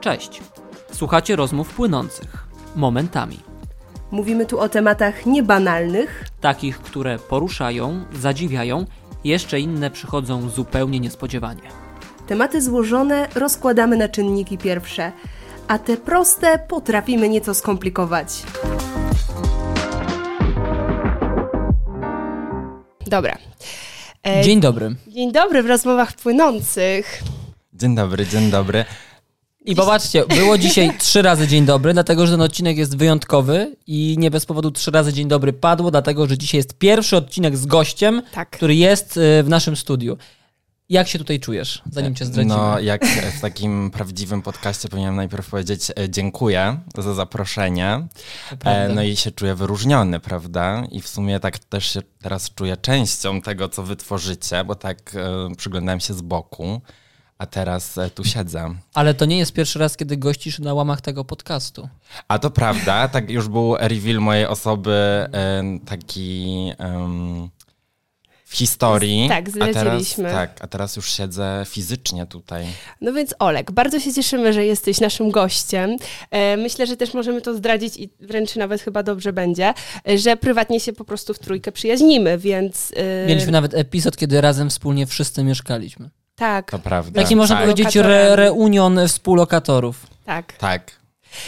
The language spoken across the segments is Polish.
Cześć. Słuchacie rozmów płynących. Momentami. Mówimy tu o tematach niebanalnych, Takich, które poruszają, zadziwiają, jeszcze inne przychodzą zupełnie niespodziewanie. tematy złożone rozkładamy na czynniki pierwsze, a te proste potrafimy nieco skomplikować. Dobra. E, Dzień dobry. Dzień dobry w rozmowach płynących. Dzień dobry, dzień dobry. I popatrzcie, było dzisiaj trzy razy dzień dobry, dlatego że ten odcinek jest wyjątkowy i nie bez powodu trzy razy dzień dobry padło, dlatego że dzisiaj jest pierwszy odcinek z gościem, Tak. który jest y, w naszym studiu. Jak się tutaj czujesz, zanim cię zdradzimy? No, jak w takim prawdziwym podcaście powinienem najpierw powiedzieć e, dziękuję za zaproszenie. prawda. E, no i się czuję wyróżniony, prawda? I w sumie tak też się teraz czuję częścią tego, co wy tworzycie, bo tak e, przyglądałem się z boku, a teraz e, tu siedzę. Ale to nie jest pierwszy raz, kiedy gościsz na łamach tego podcastu. A to prawda, tak już był reveal mojej osoby e, taki em, w historii. Tak, a teraz, tak, a teraz już siedzę fizycznie tutaj. No więc Olek, bardzo się cieszymy, że jesteś naszym gościem. E, Myślę, że też możemy to zdradzić i wręcz nawet chyba dobrze będzie, że prywatnie się po prostu w trójkę przyjaźnimy, więc... Mieliśmy nawet epizod, kiedy razem wspólnie wszyscy mieszkaliśmy. Tak, To prawda. Taki można tak, powiedzieć re, reunion współlokatorów. tak. Tak.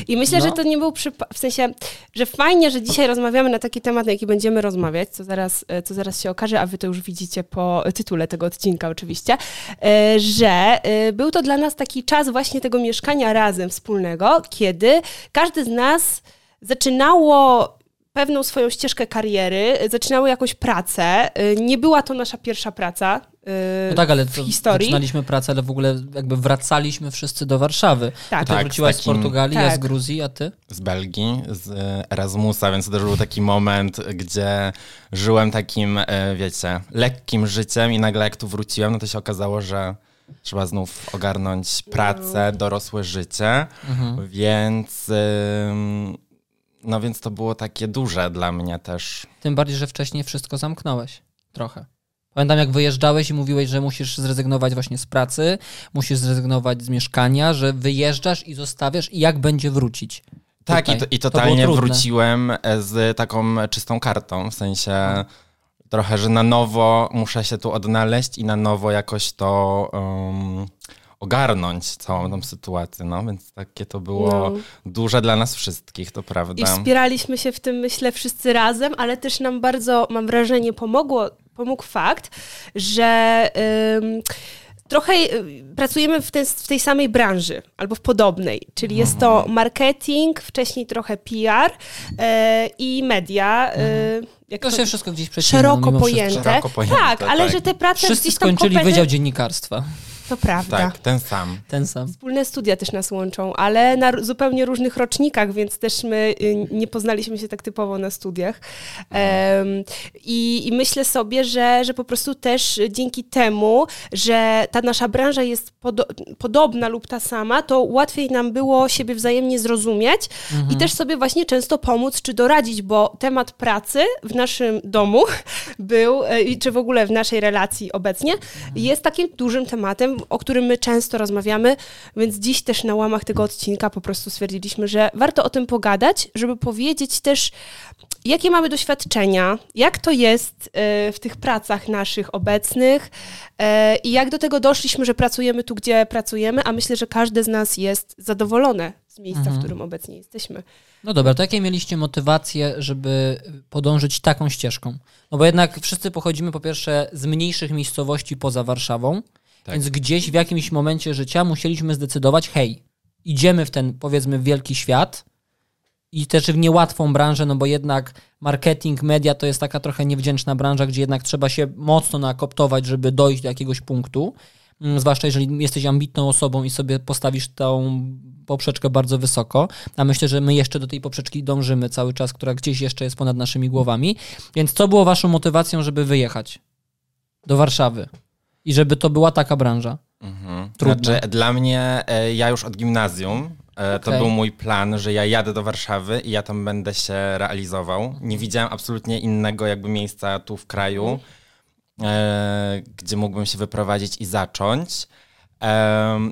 I myślę, No. że to nie był przypadek, w sensie, że fajnie, że dzisiaj rozmawiamy na taki temat, na jaki będziemy rozmawiać, co zaraz, e, co zaraz się okaże, a wy to już widzicie po tytule tego odcinka oczywiście, e, że e, był to dla nas taki czas właśnie tego mieszkania razem wspólnego, kiedy każdy z nas zaczynało pewną swoją ścieżkę kariery, zaczynało jakąś pracę. Nie była to nasza pierwsza praca. E, No tak, ale w to historii. zaczynaliśmy pracę, ale w ogóle jakby wracaliśmy wszyscy do Warszawy. Tak. Ty Tak, wróciłaś z z takim- Portugalii, ja z tak. Gruzji, a ty? Z Belgii, z e, Erasmusa, więc to też był taki moment, gdzie żyłem takim, e, wiecie, lekkim życiem i nagle jak tu wróciłem, no to się okazało, że trzeba znów ogarnąć pracę, dorosłe życie, więc ym, no więc to było takie duże dla mnie też. Tym bardziej, że wcześniej wszystko zamknąłeś. Trochę. Pamiętam, jak wyjeżdżałeś i mówiłeś, że musisz zrezygnować właśnie z pracy, musisz zrezygnować z mieszkania, że wyjeżdżasz i zostawiasz i jak będzie wrócić. Tak, i, to, i To totalnie trudne. wróciłem e, z taką czystą kartą, w sensie trochę, że na nowo muszę się tu odnaleźć i na nowo jakoś to um, ogarnąć, całą tą sytuację, no, więc takie to było No. duże dla nas wszystkich, to I prawda. wspieraliśmy się w tym, myślę, wszyscy razem, ale też nam bardzo, mam wrażenie, pomogło, pomógł fakt, że ym, trochę y, pracujemy w, ten, w tej samej branży albo w podobnej, czyli jest to marketing, wcześniej trochę PR e, i media. e, jak To to- się wszystko gdzieś przecinło. szeroko pojęte. wszystko. Szeroko pojęte, tak, ale tak. że te prace Wszyscy gdzieś tam skończyli kompetyn- Wydział Dziennikarstwa. To prawda. Tak, ten sam. Ten sam. Wspólne studia też nas łączą, ale na zupełnie różnych rocznikach, więc też my y, nie poznaliśmy się tak typowo na studiach. Em, i, I myślę sobie, że, że po prostu też dzięki temu, że ta nasza branża jest podo podobna lub ta sama, to łatwiej nam było siebie wzajemnie zrozumieć i też sobie właśnie często pomóc czy doradzić, bo temat pracy w naszym domu był, i czy w ogóle w naszej relacji obecnie, jest takim dużym tematem, o którym my często rozmawiamy, więc dziś też na łamach tego odcinka po prostu stwierdziliśmy, że warto o tym pogadać, żeby powiedzieć też, jakie mamy doświadczenia, jak to jest e, w tych pracach naszych obecnych e, i jak do tego doszliśmy, że pracujemy tu, gdzie pracujemy, a myślę, że każde z nas jest zadowolone z miejsca, w którym obecnie jesteśmy. No dobra, to jakie mieliście motywacje, żeby podążyć taką ścieżką? No bo jednak wszyscy pochodzimy po pierwsze z mniejszych miejscowości poza Warszawą, Tak. więc gdzieś w jakimś momencie życia musieliśmy zdecydować, hej, idziemy w ten powiedzmy wielki świat i też w niełatwą branżę, no bo jednak marketing, media to jest taka trochę niewdzięczna branża, gdzie jednak trzeba się mocno nakoptować, żeby dojść do jakiegoś punktu. Mm, Zwłaszcza jeżeli jesteś ambitną osobą i sobie postawisz tą poprzeczkę bardzo wysoko, a myślę, że my jeszcze do tej poprzeczki dążymy cały czas, która gdzieś jeszcze jest ponad naszymi głowami. Więc co było waszą motywacją, żeby wyjechać do Warszawy i żeby to była taka branża? Mhm. Trudno. Znaczy, dla mnie, e, ja już od gimnazjum, e, to był mój plan, że ja jadę do Warszawy i ja tam będę się realizował. Nie widziałem absolutnie innego jakby miejsca tu w kraju, e, gdzie mógłbym się wyprowadzić i zacząć.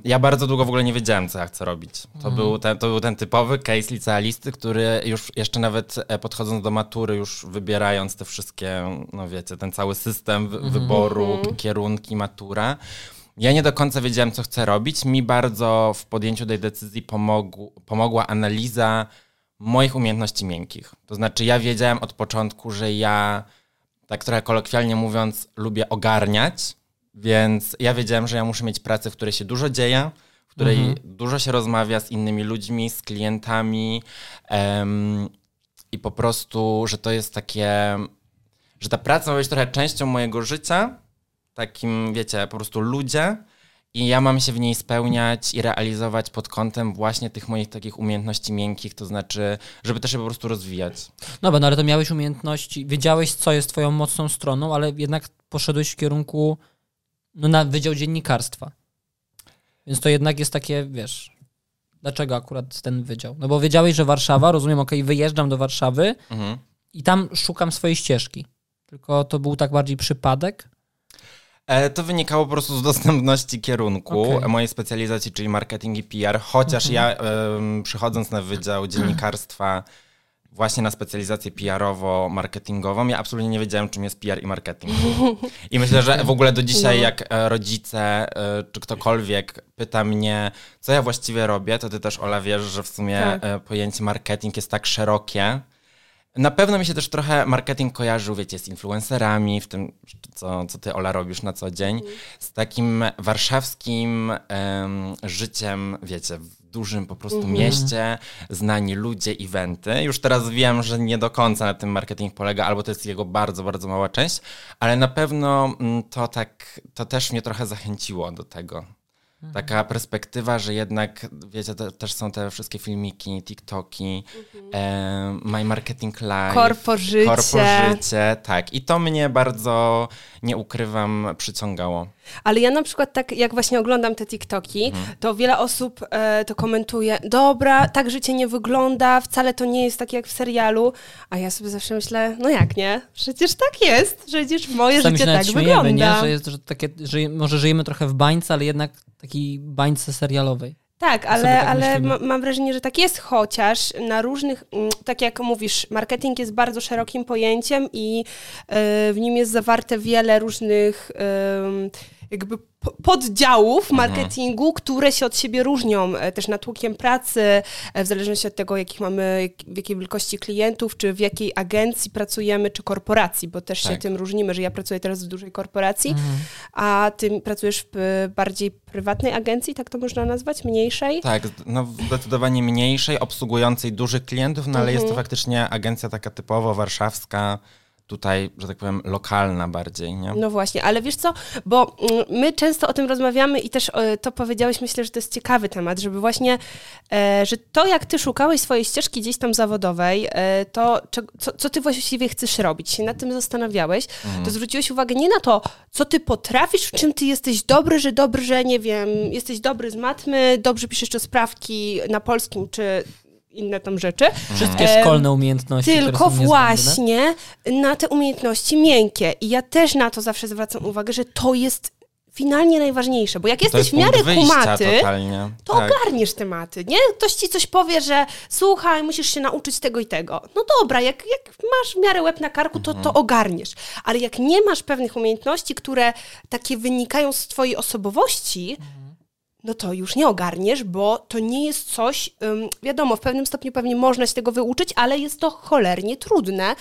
Ja bardzo długo w ogóle nie wiedziałem, co ja chcę robić. To, Mhm. był, ten, to był ten typowy case licealisty, który już jeszcze nawet e, podchodząc do matury, już wybierając te wszystkie, no wiecie, ten cały system Mhm. wyboru, kierunki, matura, ja nie do końca wiedziałem, co chcę robić. Mi bardzo w podjęciu tej decyzji pomogł, pomogła analiza moich umiejętności miękkich. To znaczy, ja wiedziałem od początku, że ja, tak trochę kolokwialnie mówiąc, lubię ogarniać, więc ja wiedziałem, że ja muszę mieć pracę, w której się dużo dzieje, w której dużo się rozmawia z innymi ludźmi, z klientami em, i po prostu, że to jest takie, że ta praca ma być trochę częścią mojego życia, takim, wiecie, po prostu ludzie i ja mam się w niej spełniać i realizować pod kątem właśnie tych moich takich umiejętności miękkich, to znaczy, żeby też się po prostu rozwijać. No bo no, ale to miałeś umiejętności, wiedziałeś, co jest twoją mocną stroną, ale jednak poszedłeś w kierunku no, na Wydział Dziennikarstwa. Więc to jednak jest takie, wiesz, dlaczego akurat ten wydział? No bo wiedziałeś, że Warszawa, rozumiem, okej, wyjeżdżam do Warszawy Mhm. i tam szukam swojej ścieżki. Tylko to był tak bardziej przypadek. E, To wynikało po prostu z dostępności kierunku Okej. mojej specjalizacji, czyli marketing i PR, chociaż ja em, przychodząc na Wydział Dziennikarstwa właśnie na specjalizację PR-owo-marketingową, ja absolutnie nie wiedziałem, czym jest PR i marketing. I myślę, że w ogóle do dzisiaj, No. jak e, rodzice e, czy ktokolwiek pyta mnie, co ja właściwie robię, to ty też, Ola, wiesz, że w sumie Tak. e, pojęcie marketing jest tak szerokie. Na pewno mi się też trochę marketing kojarzył, wiecie, z influencerami, w tym, co, co ty, Ola, robisz na co dzień, z takim warszawskim em, życiem, wiecie, dużym po prostu mieście, znani ludzie, eventy. Już teraz wiem, że nie do końca na tym marketing polega, albo to jest jego bardzo, bardzo mała część, ale na pewno mm, to tak, to też mnie trochę zachęciło do tego. Taka perspektywa, że jednak, wiecie, te, też są te wszystkie filmiki, TikToki, em, My Marketing Live. Korpo życie. Korpo życie, tak. I to mnie bardzo, nie ukrywam, przyciągało. Ale ja na przykład tak, jak właśnie oglądam te TikToki, Mhm. to wiele osób e, to komentuje, dobra, tak życie nie wygląda, wcale to nie jest tak jak w serialu, a ja sobie zawsze myślę, no jak nie? Przecież tak jest, przecież moje Czasami życie się tak śmiejemy, wygląda. nie? Że jest że takie, że może żyjemy trochę w bańce, ale jednak takiej bańce serialowej. Tak, ale, tak ale ma, mam wrażenie, że tak jest, chociaż na różnych, mm, tak jak mówisz, marketing jest bardzo szerokim pojęciem i e, w nim jest zawarte wiele różnych em, jakby po- poddziałów marketingu, które się od siebie różnią e, też natłokiem pracy, e, w zależności od tego, jakich mamy, w jakiej wielkości klientów, czy w jakiej agencji pracujemy, czy korporacji, bo też się Tak. tym różnimy, że ja pracuję teraz w dużej korporacji, a ty pracujesz w e, bardziej prywatnej agencji, tak to można nazwać, mniejszej? Tak, no zdecydowanie mniejszej, obsługującej dużych klientów, no ale jest to faktycznie agencja taka typowo warszawska, tutaj, że tak powiem, lokalna bardziej, nie? No właśnie, ale wiesz co, bo mm, my często o tym rozmawiamy i też e, to powiedziałeś, myślę, że to jest ciekawy temat, żeby właśnie, e, że to jak ty szukałeś swojej ścieżki gdzieś tam zawodowej, e, to co, co ty właściwie chcesz robić, się nad tym zastanawiałeś, to zwróciłeś uwagę nie na to, co ty potrafisz, w czym ty jesteś dobry, że dobry, że nie wiem, jesteś dobry z matmy, dobrze piszesz jeszcze sprawki na polskim, czy inne tam rzeczy. Wszystkie Em, szkolne umiejętności. Tylko właśnie na te umiejętności miękkie. I ja też na to zawsze zwracam uwagę, że to jest finalnie najważniejsze, bo jak to jesteś jest w miarę kumaty, totalnie. to tak. ogarniesz tematy, nie? Ktoś ci coś powie, że słuchaj, musisz się nauczyć tego i tego. No dobra, jak, jak masz w miarę łeb na karku, to, Mhm. to ogarniesz. Ale jak nie masz pewnych umiejętności, które takie wynikają z twojej osobowości, no to już nie ogarniesz, bo to nie jest coś, ym, wiadomo, w pewnym stopniu pewnie można się tego wyuczyć, ale jest to cholernie trudne.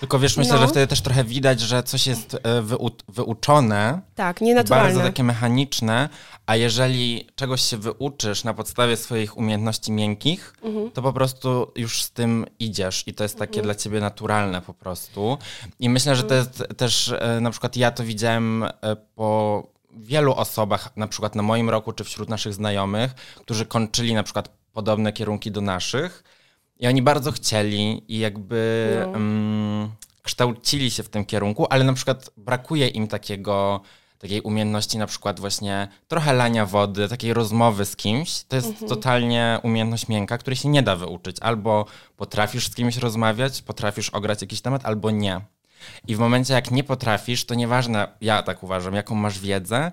Tylko wiesz, myślę, No. że wtedy też trochę widać, że coś jest e, wyu wyuczone, Tak, nienaturalne. bardzo takie mechaniczne, a jeżeli czegoś się wyuczysz na podstawie swoich umiejętności miękkich, Mhm. to po prostu już z tym idziesz i to jest takie dla ciebie naturalne po prostu. I myślę, że to Mhm. jest też, e, na przykład ja to widziałem e, po wielu osobach, na przykład na moim roku, czy wśród naszych znajomych, którzy kończyli na przykład podobne kierunki do naszych i oni bardzo chcieli i jakby No. mm, kształcili się w tym kierunku, ale na przykład brakuje im takiego takiej umiejętności na przykład właśnie trochę lania wody, takiej rozmowy z kimś, to jest Mhm. totalnie umiejętność miękka, której się nie da wyuczyć. Albo potrafisz z kimś rozmawiać, potrafisz ograć jakiś temat, albo nie. I w momencie, jak nie potrafisz, to nieważne, ja tak uważam, jaką masz wiedzę,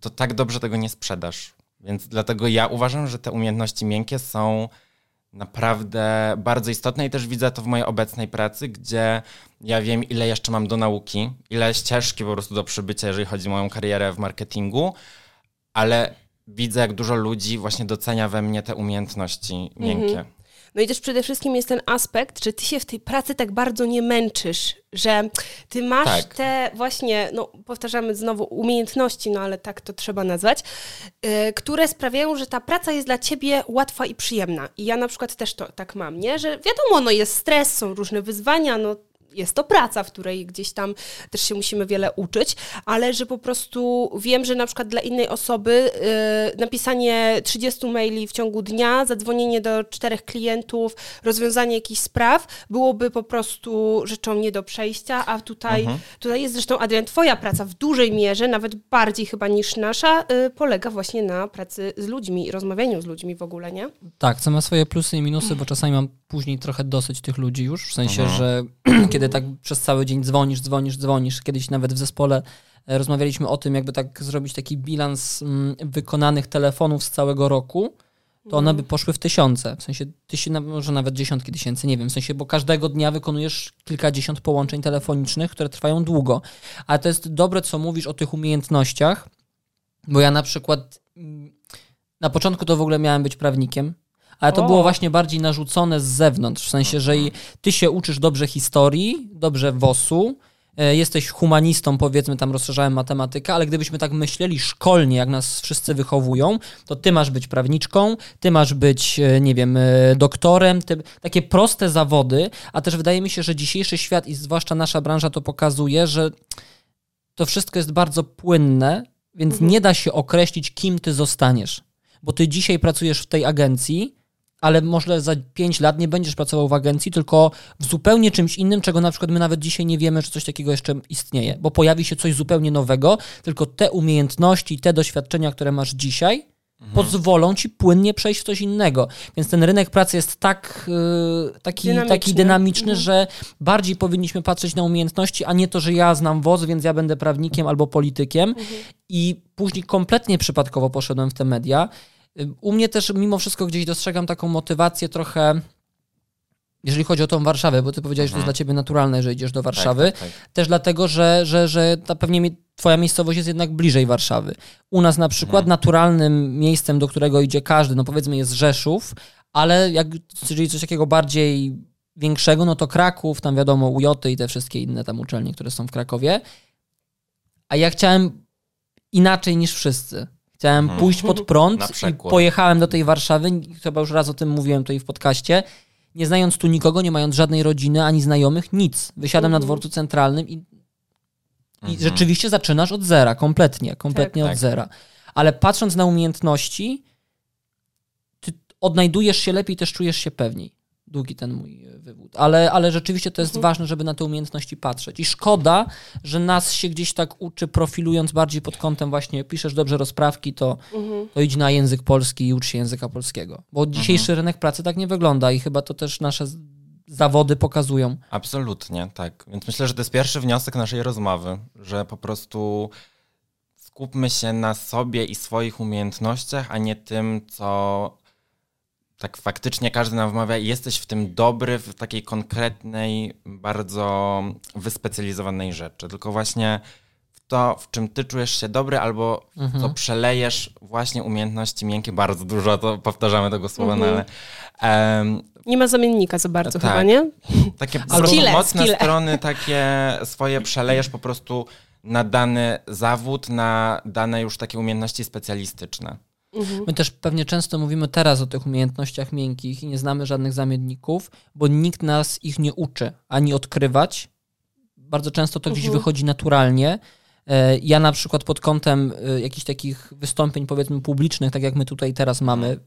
to tak dobrze tego nie sprzedasz. Więc dlatego ja uważam, że te umiejętności miękkie są naprawdę bardzo istotne i też widzę to w mojej obecnej pracy, gdzie ja wiem, ile jeszcze mam do nauki, ile ścieżki po prostu do przybycia, jeżeli chodzi o moją karierę w marketingu, ale widzę, jak dużo ludzi właśnie docenia we mnie te umiejętności miękkie. Mhm. No i też przede wszystkim jest ten aspekt, że ty się w tej pracy tak bardzo nie męczysz, że ty masz tak. te właśnie, no powtarzamy znowu, umiejętności, no ale tak to trzeba nazwać, yy, które sprawiają, że ta praca jest dla ciebie łatwa i przyjemna. I ja na przykład też to tak mam, nie? Że wiadomo, no jest stres, są różne wyzwania, no jest to praca, w której gdzieś tam też się musimy wiele uczyć, ale że po prostu wiem, że na przykład dla innej osoby yy, napisanie 30 maili w ciągu dnia, zadzwonienie do czterech klientów, rozwiązanie jakichś spraw byłoby po prostu rzeczą nie do przejścia, a tutaj, mhm. tutaj jest zresztą, Adrian, twoja praca w dużej mierze, nawet bardziej chyba niż nasza, yy, polega właśnie na pracy z ludźmi i rozmawianiu z ludźmi w ogóle, nie? Tak, co ma swoje plusy i minusy, bo czasami mam później trochę dosyć tych ludzi już, w sensie, mhm. że kiedy tak przez cały dzień dzwonisz, dzwonisz, dzwonisz, kiedyś nawet w zespole e, rozmawialiśmy o tym, jakby tak zrobić taki bilans mm, wykonanych telefonów z całego roku, to one by mhm. poszły w tysiące, w sensie tysiące, może nawet dziesiątki tysięcy, nie wiem, w sensie, bo każdego dnia wykonujesz kilkadziesiąt połączeń telefonicznych, które trwają długo. Ale to jest dobre, co mówisz o tych umiejętnościach, bo ja na przykład mm, na początku to w ogóle miałem być prawnikiem, ale to o. było właśnie bardziej narzucone z zewnątrz, w sensie, że ty się uczysz dobrze historii, dobrze WOS-u, e, jesteś humanistą, powiedzmy, tam rozszerzałem matematykę, ale gdybyśmy tak myśleli szkolnie, jak nas wszyscy wychowują, to ty masz być prawniczką, ty masz być, e, nie wiem, e, doktorem, ty, takie proste zawody, a też wydaje mi się, że dzisiejszy świat i zwłaszcza nasza branża to pokazuje, że to wszystko jest bardzo płynne, więc mhm. nie da się określić, kim ty zostaniesz. Bo ty dzisiaj pracujesz w tej agencji, ale może za 5 lat nie będziesz pracował w agencji, tylko w zupełnie czymś innym, czego na przykład my nawet dzisiaj nie wiemy, że coś takiego jeszcze istnieje, bo pojawi się coś zupełnie nowego, tylko te umiejętności, te doświadczenia, które masz dzisiaj, mhm. pozwolą ci płynnie przejść w coś innego. Więc ten rynek pracy jest tak yy, taki, dynamiczny, taki dynamiczny mhm. że bardziej powinniśmy patrzeć na umiejętności, a nie to, że ja znam WOZ, więc ja będę prawnikiem albo politykiem. Mhm. I później kompletnie przypadkowo poszedłem w te media. U mnie też mimo wszystko gdzieś dostrzegam taką motywację trochę, jeżeli chodzi o tą Warszawę, bo ty powiedziałeś, mhm. że to jest mhm. dla ciebie naturalne, że idziesz do Warszawy. Tak, tak, tak. Też dlatego, że, że, że ta pewnie mi, twoja miejscowość jest jednak bliżej Warszawy. U nas na przykład mhm. naturalnym miejscem, do którego idzie każdy, no powiedzmy jest Rzeszów, ale jak, jeżeli coś takiego bardziej większego, no to Kraków, tam wiadomo UJ i te wszystkie inne tam uczelnie, które są w Krakowie. A ja chciałem inaczej niż wszyscy. Chciałem mhm. pójść pod prąd i pojechałem do tej Warszawy, chyba już raz o tym mówiłem tutaj w podcaście, nie znając tu nikogo, nie mając żadnej rodziny ani znajomych, nic. Wysiadam na mhm. dworcu centralnym i, i mhm. rzeczywiście zaczynasz od zera, kompletnie, kompletnie tak, od tak. zera. Ale patrząc na umiejętności, ty odnajdujesz się lepiej, też czujesz się pewniej długi ten mój e, wywód. Ale, ale rzeczywiście to jest mhm. ważne, żeby na te umiejętności patrzeć. I szkoda, że nas się gdzieś tak uczy, profilując bardziej pod kątem właśnie piszesz dobrze rozprawki, to, mhm. to idź na język polski i ucz się języka polskiego. Bo dzisiejszy mhm. rynek pracy tak nie wygląda i chyba to też nasze zawody pokazują. Absolutnie, tak. Więc myślę, że to jest pierwszy wniosek naszej rozmowy, że po prostu skupmy się na sobie i swoich umiejętnościach, a nie tym, co tak faktycznie każdy nam wmawia, jesteś w tym dobry, w takiej konkretnej, bardzo wyspecjalizowanej rzeczy. Tylko właśnie w to, w czym ty czujesz się dobry, albo mhm. co przelejesz właśnie umiejętności miękkie, bardzo dużo to powtarzamy tego słowa, no mhm. no ale. Um, nie ma zamiennika za bardzo tak. chyba, nie? Takie skille, mocne skille. strony takie swoje przelejesz po prostu na dany zawód, na dane już takie umiejętności specjalistyczne. Mhm. My też pewnie często mówimy teraz o tych umiejętnościach miękkich i nie znamy żadnych zamienników, bo nikt nas ich nie uczy ani odkrywać. Bardzo często to gdzieś mhm. wychodzi naturalnie. E, ja na przykład pod kątem e, jakichś takich wystąpień, powiedzmy, publicznych, tak jak my tutaj teraz mamy,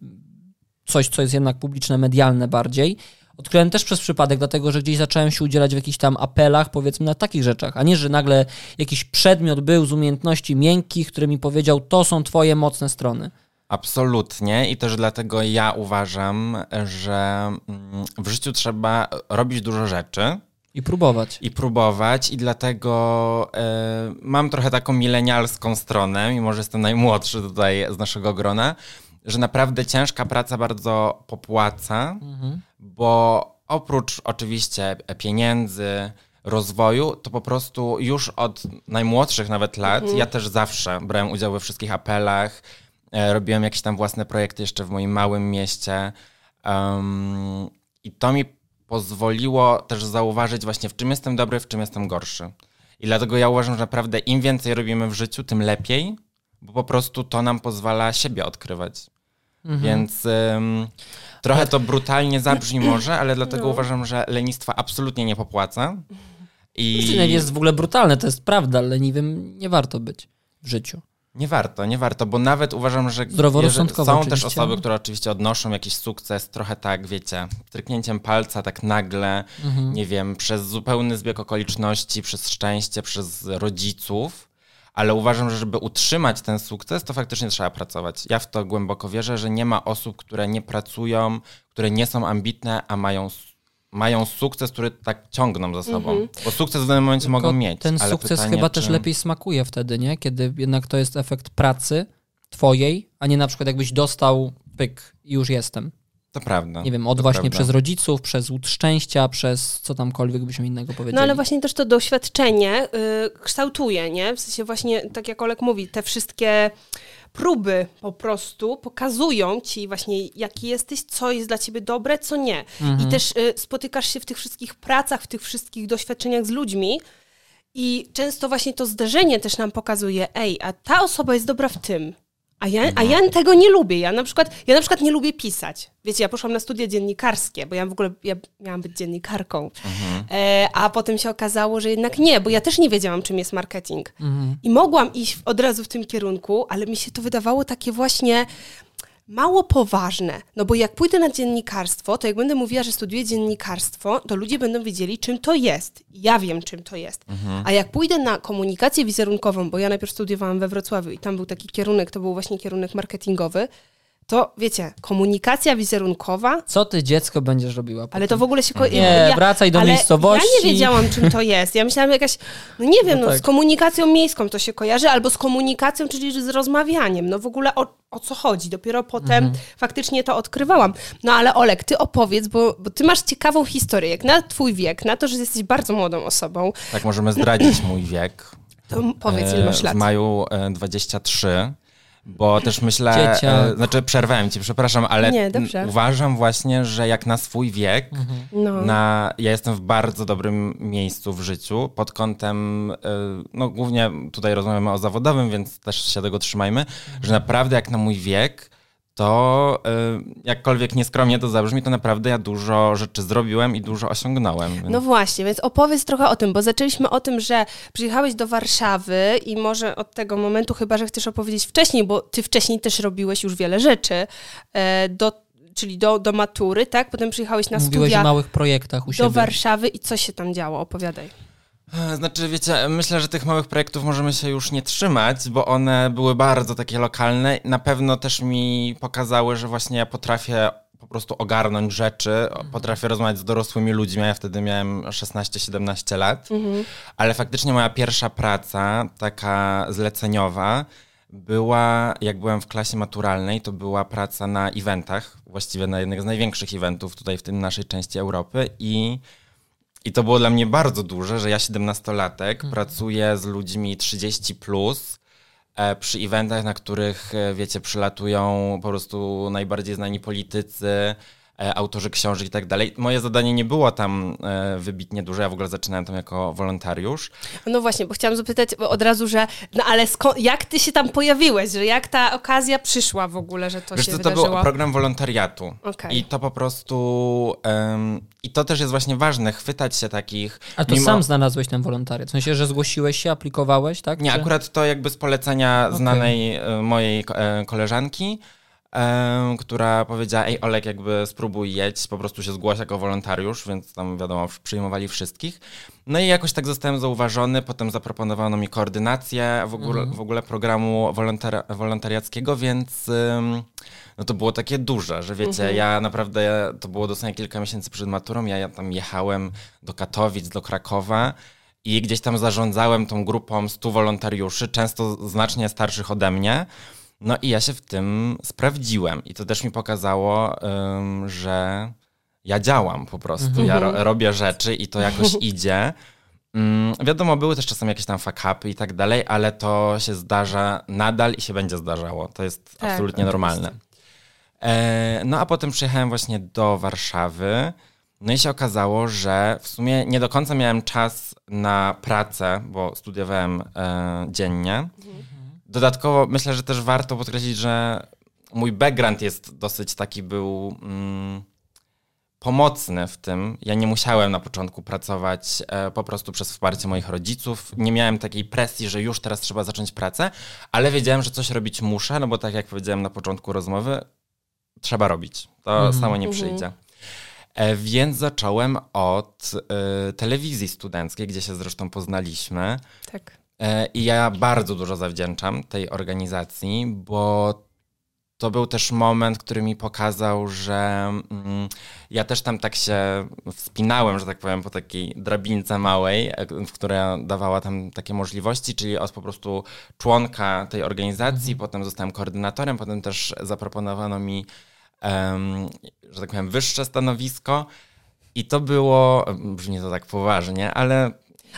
coś, co jest jednak publiczne, medialne bardziej, odkryłem też przez przypadek, dlatego że gdzieś zacząłem się udzielać w jakichś tam apelach, powiedzmy, na takich rzeczach, a nie, że nagle jakiś przedmiot był z umiejętności miękkich, który mi powiedział, to są twoje mocne strony. Absolutnie i też dlatego ja uważam, że mm, w życiu trzeba robić dużo rzeczy. I próbować. i próbować i dlatego e, mam trochę taką milenialską stronę, mimo że jestem najmłodszy tutaj z naszego grona, że naprawdę ciężka praca bardzo popłaca, bo oprócz oczywiście pieniędzy, rozwoju, to po prostu już od najmłodszych nawet lat, ja też zawsze brałem udział we wszystkich apelach, robiłem jakieś tam własne projekty jeszcze w moim małym mieście um, i to mi pozwoliło też zauważyć właśnie w czym jestem dobry, w czym jestem gorszy. I dlatego ja uważam, że naprawdę im więcej robimy w życiu, tym lepiej, bo po prostu to nam pozwala siebie odkrywać. Więc ym, trochę to brutalnie zabrzmi może, ale dlatego No. uważam, że lenistwa absolutnie nie popłaca. I I... jest w ogóle brutalne, to jest prawda, leniwym nie warto być w życiu. Nie warto, nie warto, bo nawet uważam, że są też oczywiście. osoby, które oczywiście odnoszą jakiś sukces, trochę tak, wiecie, stryknięciem palca, tak nagle, Mhm. nie wiem, przez zupełny zbieg okoliczności, przez szczęście, przez rodziców. Ale uważam, że żeby utrzymać ten sukces, to faktycznie trzeba pracować. Ja w to głęboko wierzę, że nie ma osób, które nie pracują, które nie są ambitne, a mają, s- mają sukces, który tak ciągną za sobą. Bo sukces w danym momencie mogą Tylko mieć. Ten ale sukces pytanie, chyba czy... też lepiej smakuje wtedy, nie? Kiedy jednak to jest efekt pracy twojej, a nie na przykład jakbyś dostał pyk i już jestem. To prawda. Nie wiem, od właśnie prawda. przez rodziców, przez łód szczęścia, przez co tamkolwiek byśmy innego powiedzieli. No ale właśnie też to doświadczenie y, kształtuje, nie? W sensie właśnie, tak jak Olek mówi, te wszystkie próby po prostu pokazują ci właśnie, jaki jesteś, co jest dla ciebie dobre, co nie. I też y, spotykasz się w tych wszystkich pracach, w tych wszystkich doświadczeniach z ludźmi i często właśnie to zderzenie też nam pokazuje, ej, a ta osoba jest dobra w tym, a ja, a ja tego nie lubię. Ja na, przykład, ja na przykład nie lubię pisać. Wiecie, ja poszłam na studia dziennikarskie, bo ja w ogóle ja miałam być dziennikarką. E, a potem się okazało, że jednak nie, bo ja też nie wiedziałam, czym jest marketing. I mogłam iść od razu w tym kierunku, ale mi się to wydawało takie właśnie mało poważne. No bo jak pójdę na dziennikarstwo, to jak będę mówiła, że studiuję dziennikarstwo, to ludzie będą wiedzieli, czym to jest. Ja wiem, czym to jest. A jak pójdę na komunikację wizerunkową, bo ja najpierw studiowałam we Wrocławiu i tam był taki kierunek, to był właśnie kierunek marketingowy, to wiecie, komunikacja wizerunkowa, Co ty dziecko będziesz robiła? ale to w ogóle się... ko- Nie, wracaj do ale miejscowości. Ja nie wiedziałam, czym to jest. Ja myślałam jakaś, no nie wiem, No no, tak. z komunikacją miejską to się kojarzy, albo z komunikacją, czyli z rozmawianiem. No w ogóle o, o co chodzi? Dopiero potem Mhm. faktycznie to odkrywałam. No ale Olek, ty opowiedz, bo, bo ty masz ciekawą historię, jak na twój wiek, na to, że jesteś bardzo młodą osobą, Tak, możemy zdradzić mój wiek. to powiedz, ile E, masz lat. W maju e, 23. Bo też myślę, Dzieciak. e, znaczy przerwałem ci, przepraszam, ale Nie, uważam właśnie, że jak na swój wiek, No. na, ja jestem w bardzo dobrym miejscu w życiu pod kątem, e, no głównie tutaj rozmawiamy o zawodowym, więc też się tego trzymajmy, że naprawdę jak na mój wiek, to e, jakkolwiek nieskromnie to zabrzmi, to naprawdę ja dużo rzeczy zrobiłem i dużo osiągnąłem. Więc... No właśnie, więc opowiedz trochę o tym, bo zaczęliśmy o tym, że przyjechałeś do Warszawy i może od tego momentu, chyba że chcesz opowiedzieć wcześniej, bo ty wcześniej też robiłeś już wiele rzeczy, e, do, czyli do, do matury, tak? Potem przyjechałeś na Mówiłeś studia o małych projektach u do siebie. Warszawy i co się tam działo? Opowiadaj. Znaczy, wiecie, myślę, że tych małych projektów możemy się już nie trzymać, bo one były bardzo takie lokalne. Na pewno też mi pokazały, że właśnie ja potrafię po prostu ogarnąć rzeczy, potrafię rozmawiać z dorosłymi ludźmi. Ja wtedy miałem 16-17 lat, ale faktycznie moja pierwsza praca, taka zleceniowa, była, jak byłem w klasie maturalnej, to była praca na eventach, właściwie na jednych z największych eventów tutaj w tym naszej części Europy i i to było dla mnie bardzo duże, że ja 17-latek pracuję z ludźmi 30 plus e, przy eventach, na których, e, wiecie, przylatują po prostu najbardziej znani politycy, autorzy książek i tak dalej. Moje zadanie nie było tam e, wybitnie duże, ja w ogóle zaczynałem tam jako wolontariusz. No właśnie, bo chciałam zapytać od razu, że no ale jak ty się tam pojawiłeś, że jak ta okazja przyszła w ogóle, że to Wiesz się co, to wydarzyło? był program wolontariatu. Okej. I to po prostu... em, I to też jest właśnie ważne, chwytać się takich... A to mimo- sam znalazłeś ten wolontariat? W sensie, że zgłosiłeś się, aplikowałeś, tak? Nie, Czy- akurat to jakby z polecenia znanej e, mojej ko- e, koleżanki, e, która powiedziała, ej Olek, jakby spróbuj jedź, po prostu się zgłoś jako wolontariusz, więc tam wiadomo, przyjmowali wszystkich. No i jakoś tak zostałem zauważony, potem zaproponowano mi koordynację w ogóle, w ogóle programu wolontari- wolontariackiego, więc no to było takie duże, że wiecie, Mhm. ja naprawdę, to było dosłownie kilka miesięcy przed maturą, ja, ja tam jechałem do Katowic, do Krakowa i gdzieś tam zarządzałem tą grupą 100 wolontariuszy, często znacznie starszych ode mnie. No i ja się w tym sprawdziłem i to też mi pokazało, ym, że ja działam po prostu, ja ro, robię rzeczy i to jakoś idzie. Mm, wiadomo, były też czasem jakieś tam fuck-upy i tak dalej, ale to się zdarza nadal i się będzie zdarzało. To jest Tak, absolutnie normalne. E, no a potem przyjechałem właśnie do Warszawy. No i się okazało, że w sumie nie do końca miałem czas na pracę, bo studiowałem e, dziennie. Dodatkowo myślę, że też warto podkreślić, że mój background jest dosyć taki był mm, pomocny w tym. Ja nie musiałem na początku pracować e, po prostu przez wsparcie moich rodziców. Nie miałem takiej presji, że już teraz trzeba zacząć pracę, ale wiedziałem, że coś robić muszę, no bo tak jak powiedziałem na początku rozmowy, trzeba robić. To samo nie przyjdzie. E, Więc zacząłem od e, telewizji studenckiej, gdzie się zresztą poznaliśmy. Tak. E, I ja bardzo dużo zawdzięczam tej organizacji, bo to był też moment, który mi pokazał, że mm, ja też tam tak się wspinałem, że tak powiem, po takiej drabince małej, e, w która dawała tam takie możliwości, czyli od po prostu członka tej organizacji, potem zostałem koordynatorem, potem też zaproponowano mi, że tak powiem, wyższe stanowisko. I to było, brzmi to tak poważnie, ale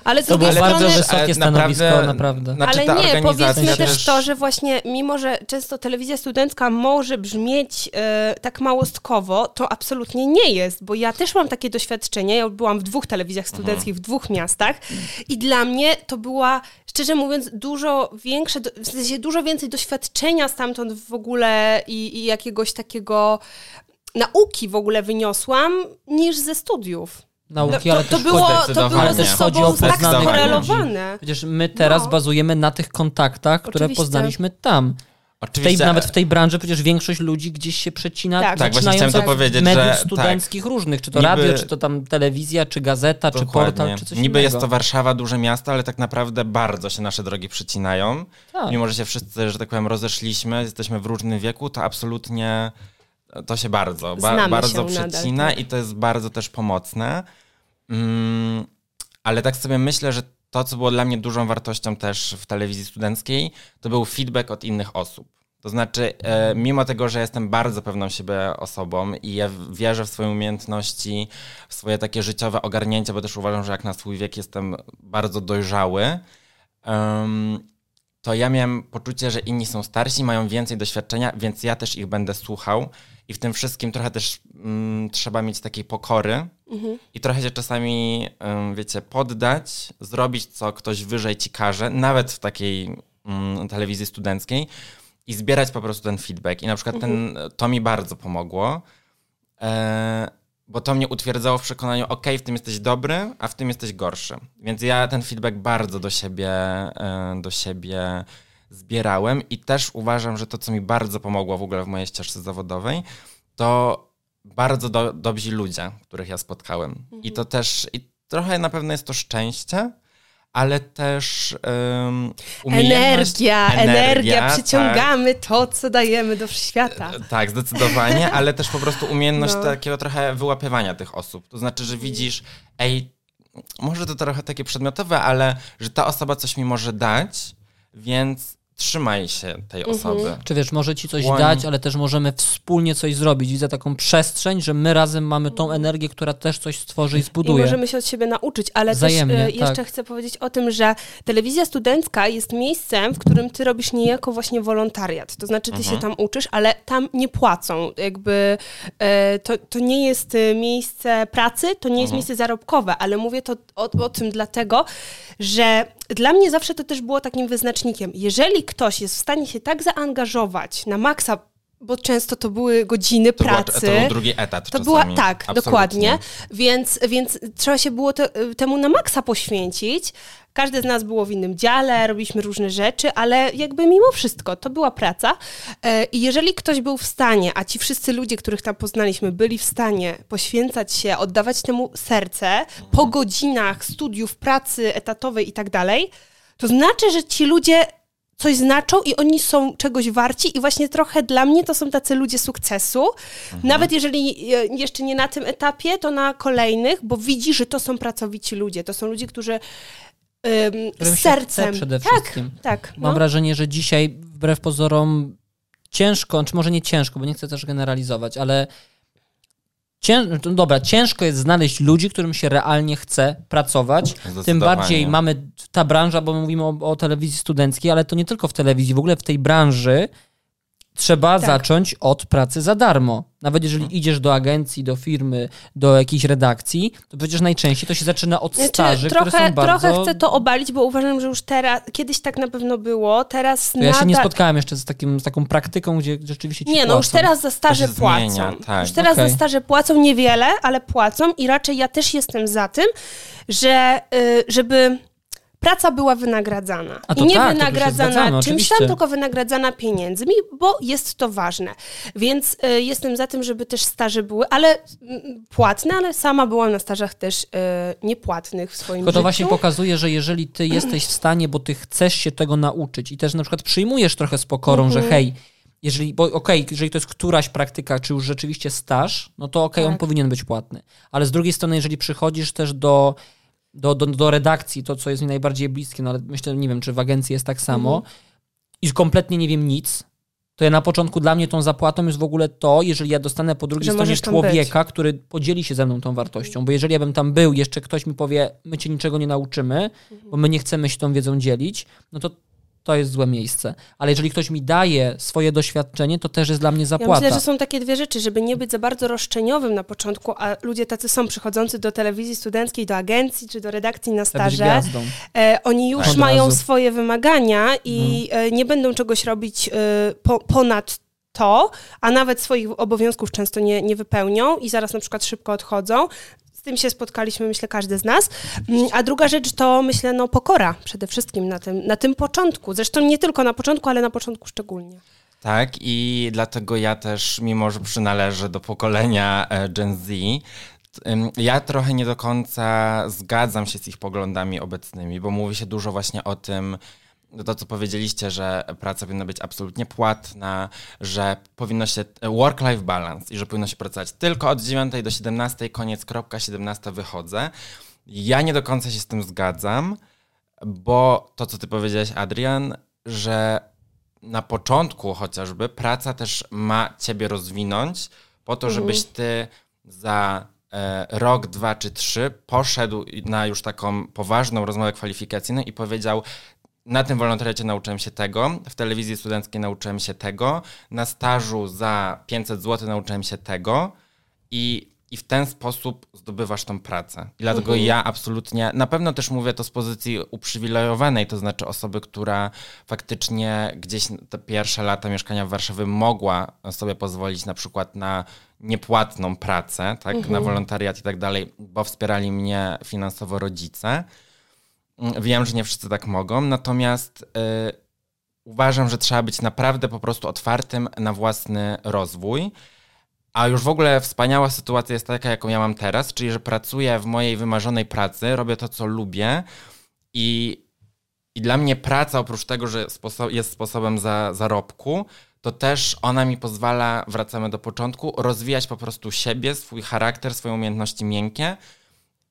Ale z To było drugiej bardzo strony... wysokie stanowisko, naprawdę- naprawdę. Znaczy, Ale nie, organizacja powiedzmy też to, że właśnie mimo, że często telewizja studencka może brzmieć e, tak małostkowo, to absolutnie nie jest, bo ja też mam takie doświadczenie, ja byłam w dwóch telewizjach studenckich w dwóch miastach i dla mnie to była, szczerze mówiąc, dużo większe, w sensie dużo więcej doświadczenia stamtąd w ogóle i, i jakiegoś takiego nauki w ogóle wyniosłam niż ze studiów. Nauki, to, ale to, też było, to było Ale ze też chodzi o sobą tak skorelowane. Przecież my teraz No. bazujemy na tych kontaktach, które Oczywiście. poznaliśmy tam. W tej, oczywiście... nawet w tej branży przecież większość ludzi gdzieś się przecina, Tak. Tak, właśnie chciałem to powiedzieć, mediów że studenckich różnych, czy to Niby- radio, czy to tam telewizja, czy gazeta, czy Dokładnie. portal, czy coś Niby innego. jest to Warszawa, duże miasto, ale tak naprawdę bardzo się nasze drogi przecinają. Tak. Mimo, że się wszyscy, że tak powiem, rozeszliśmy, jesteśmy w różnym wieku, to absolutnie to się bardzo, ba, bardzo się nadal, przecina tak. i to jest bardzo też pomocne. Mm, ale tak sobie myślę, że to, co było dla mnie dużą wartością też w telewizji studenckiej, to był feedback od innych osób. To znaczy, e, mimo tego, że jestem bardzo pewną siebie osobą i ja wierzę w swoje umiejętności, w swoje takie życiowe ogarnięcie, bo też uważam, że jak na swój wiek jestem bardzo dojrzały, to ja miałem poczucie, że inni są starsi, mają więcej doświadczenia, więc ja też ich będę słuchał. I w tym wszystkim trochę też mm, trzeba mieć takiej pokory i trochę się czasami, em, wiecie, poddać, zrobić co ktoś wyżej ci każe, nawet w takiej mm, telewizji studenckiej i zbierać po prostu ten feedback. I na przykład ten, to mi bardzo pomogło, e, bo to mnie utwierdzało w przekonaniu, ok, w tym jesteś dobry, a w tym jesteś gorszy. Więc ja ten feedback bardzo do siebie, e, do siebie zbierałem i też uważam, że to, co mi bardzo pomogło w ogóle w mojej ścieżce zawodowej, to bardzo do, dobrzy ludzie, których ja spotkałem. I to też, i trochę na pewno jest to szczęście, ale też um, umiejętność... Energia, energia, tak. przyciągamy to, co dajemy do świata. Tak, zdecydowanie, ale też po prostu umiejętność No. takiego trochę wyłapywania tych osób. To znaczy, że widzisz, ej, może to trochę takie przedmiotowe, ale że ta osoba coś mi może dać, więc trzymaj się tej Mhm. osoby. Czy wiesz, może ci coś Łoń. dać, ale też możemy wspólnie coś zrobić. Widzę taką przestrzeń, że my razem mamy tą energię, która też coś stworzy i I zbuduje. możemy się od siebie nauczyć, ale Wzajemnie, też e, jeszcze tak. chcę powiedzieć o tym, że telewizja studencka jest miejscem, w którym ty robisz niejako właśnie wolontariat. To znaczy ty się tam uczysz, ale tam nie płacą. Jakby e, to, to nie jest e, miejsce pracy, to nie jest miejsce zarobkowe, ale mówię to o, o tym dlatego, że dla mnie zawsze to też było takim wyznacznikiem. Jeżeli ktoś jest w stanie się tak zaangażować na maksa, bo często to były godziny To, była, pracy. to był drugi etap To czasami. była, tak, Absolutnie. dokładnie. Więc, więc trzeba się było te, temu na maksa poświęcić. Każdy z nas było w innym dziale, robiliśmy różne rzeczy, ale jakby mimo wszystko to była praca. E, I jeżeli ktoś był w stanie, a ci wszyscy ludzie, których tam poznaliśmy, byli w stanie poświęcać się, oddawać temu serce po godzinach studiów, pracy etatowej i tak dalej, to znaczy, że ci ludzie coś znaczą i oni są czegoś warci i właśnie trochę dla mnie to są tacy ludzie sukcesu. Mhm. Nawet jeżeli e, jeszcze nie na tym etapie, to na kolejnych, bo widzi, że to są pracowici ludzie. To są ludzie, którzy um, sercem. przede tak, wszystkim. Tak. Mam no. wrażenie, że dzisiaj wbrew pozorom ciężko, czy może nie ciężko, bo nie chcę też generalizować, ale Cię, no dobra, ciężko jest znaleźć ludzi, którym się realnie chce pracować. Tym bardziej mamy ta branża, bo mówimy o, o, telewizji studenckiej, ale to nie tylko w telewizji, w ogóle w tej branży trzeba tak. zacząć od pracy za darmo. Nawet jeżeli hmm. idziesz do agencji, do firmy, do jakiejś redakcji, to przecież najczęściej to się zaczyna od znaczy, staży, trochę, które są bardzo... Trochę chcę to obalić, bo uważam, że już teraz, kiedyś tak na pewno było, teraz... Ja się nie spotkałem jeszcze z, takim, z taką praktyką, gdzie rzeczywiście ci Nie, płacą. no już teraz za staże płacą. Zmienia, tak. Już teraz okay. za staże płacą niewiele, ale płacą i raczej ja też jestem za tym, że y, żeby praca była wynagradzana. I nie tak, wynagradzana czymś tam, tylko wynagradzana pieniędzmi, bo jest to ważne. Więc y, jestem za tym, żeby też staże były, ale płatne, ale sama byłam na stażach też y, niepłatnych w swoim tylko życiu. to właśnie pokazuje, że jeżeli ty jesteś w stanie, bo ty chcesz się tego nauczyć i też na przykład przyjmujesz trochę z pokorą, że mhm. hej, jeżeli, bo okej, okay, jeżeli to jest któraś praktyka, czy już rzeczywiście staż, no to okej, okay, tak. on powinien być płatny. Ale z drugiej strony, jeżeli przychodzisz też do do, do, do redakcji, to co jest mi najbardziej bliskie, no ale myślę, nie wiem, czy w agencji jest tak samo mhm. i kompletnie nie wiem nic, to ja na początku dla mnie tą zapłatą jest w ogóle to, jeżeli ja dostanę po drugiej stronie człowieka, który podzieli się ze mną tą wartością, bo jeżeli ja bym tam był, jeszcze ktoś mi powie, my cię niczego nie nauczymy, bo my nie chcemy się tą wiedzą dzielić, no to to jest złe miejsce. Ale jeżeli ktoś mi daje swoje doświadczenie, to też jest dla mnie zapłata. Ja myślę, że są takie dwie rzeczy, żeby nie być za bardzo roszczeniowym na początku, a ludzie tacy są przychodzący do telewizji studenckiej, do agencji czy do redakcji na staże. E, oni już tak. mają swoje wymagania i hmm. e, nie będą czegoś robić e, po, ponad to, a nawet swoich obowiązków często nie, nie wypełnią i zaraz na przykład szybko odchodzą. Z tym się spotkaliśmy, myślę, każdy z nas. Mm, a druga rzecz to, myślę, no, pokora przede wszystkim na tym, na tym początku. Zresztą nie tylko na początku, ale na początku szczególnie. Tak, i dlatego ja też, mimo że przynależę do pokolenia e, Gen Z, ja trochę nie do końca zgadzam się z ich poglądami obecnymi, bo mówi się dużo właśnie o tym, to, co powiedzieliście, że praca powinna być absolutnie płatna, że powinno się work-life balance i że powinno się pracować tylko od 9 do 17, koniec, kropka, 17 wychodzę. Ja nie do końca się z tym zgadzam, bo to, co ty powiedziałeś, Adrian, że na początku chociażby praca też ma ciebie rozwinąć po to, żebyś mhm. ty za e, rok, dwa czy trzy poszedł na już taką poważną rozmowę kwalifikacyjną i powiedział: na tym wolontariacie nauczyłem się tego, w telewizji studenckiej nauczyłem się tego, na stażu za 500 zł nauczyłem się tego i, i w ten sposób zdobywasz tą pracę. I dlatego mhm. ja absolutnie, na pewno też mówię to z pozycji uprzywilejowanej, to znaczy osoby, która faktycznie gdzieś te pierwsze lata mieszkania w Warszawie mogła sobie pozwolić na przykład na niepłatną pracę, tak, mhm. na wolontariat i tak dalej, bo wspierali mnie finansowo rodzice. Wiem, że nie wszyscy tak mogą, natomiast y, uważam, że trzeba być naprawdę po prostu otwartym na własny rozwój. A już w ogóle wspaniała sytuacja jest taka, jaką ja mam teraz, czyli że pracuję w mojej wymarzonej pracy, robię to, co lubię i, i dla mnie praca, oprócz tego, że jest sposobem za, zarobku, to też ona mi pozwala, wracamy do początku, rozwijać po prostu siebie, swój charakter, swoje umiejętności miękkie,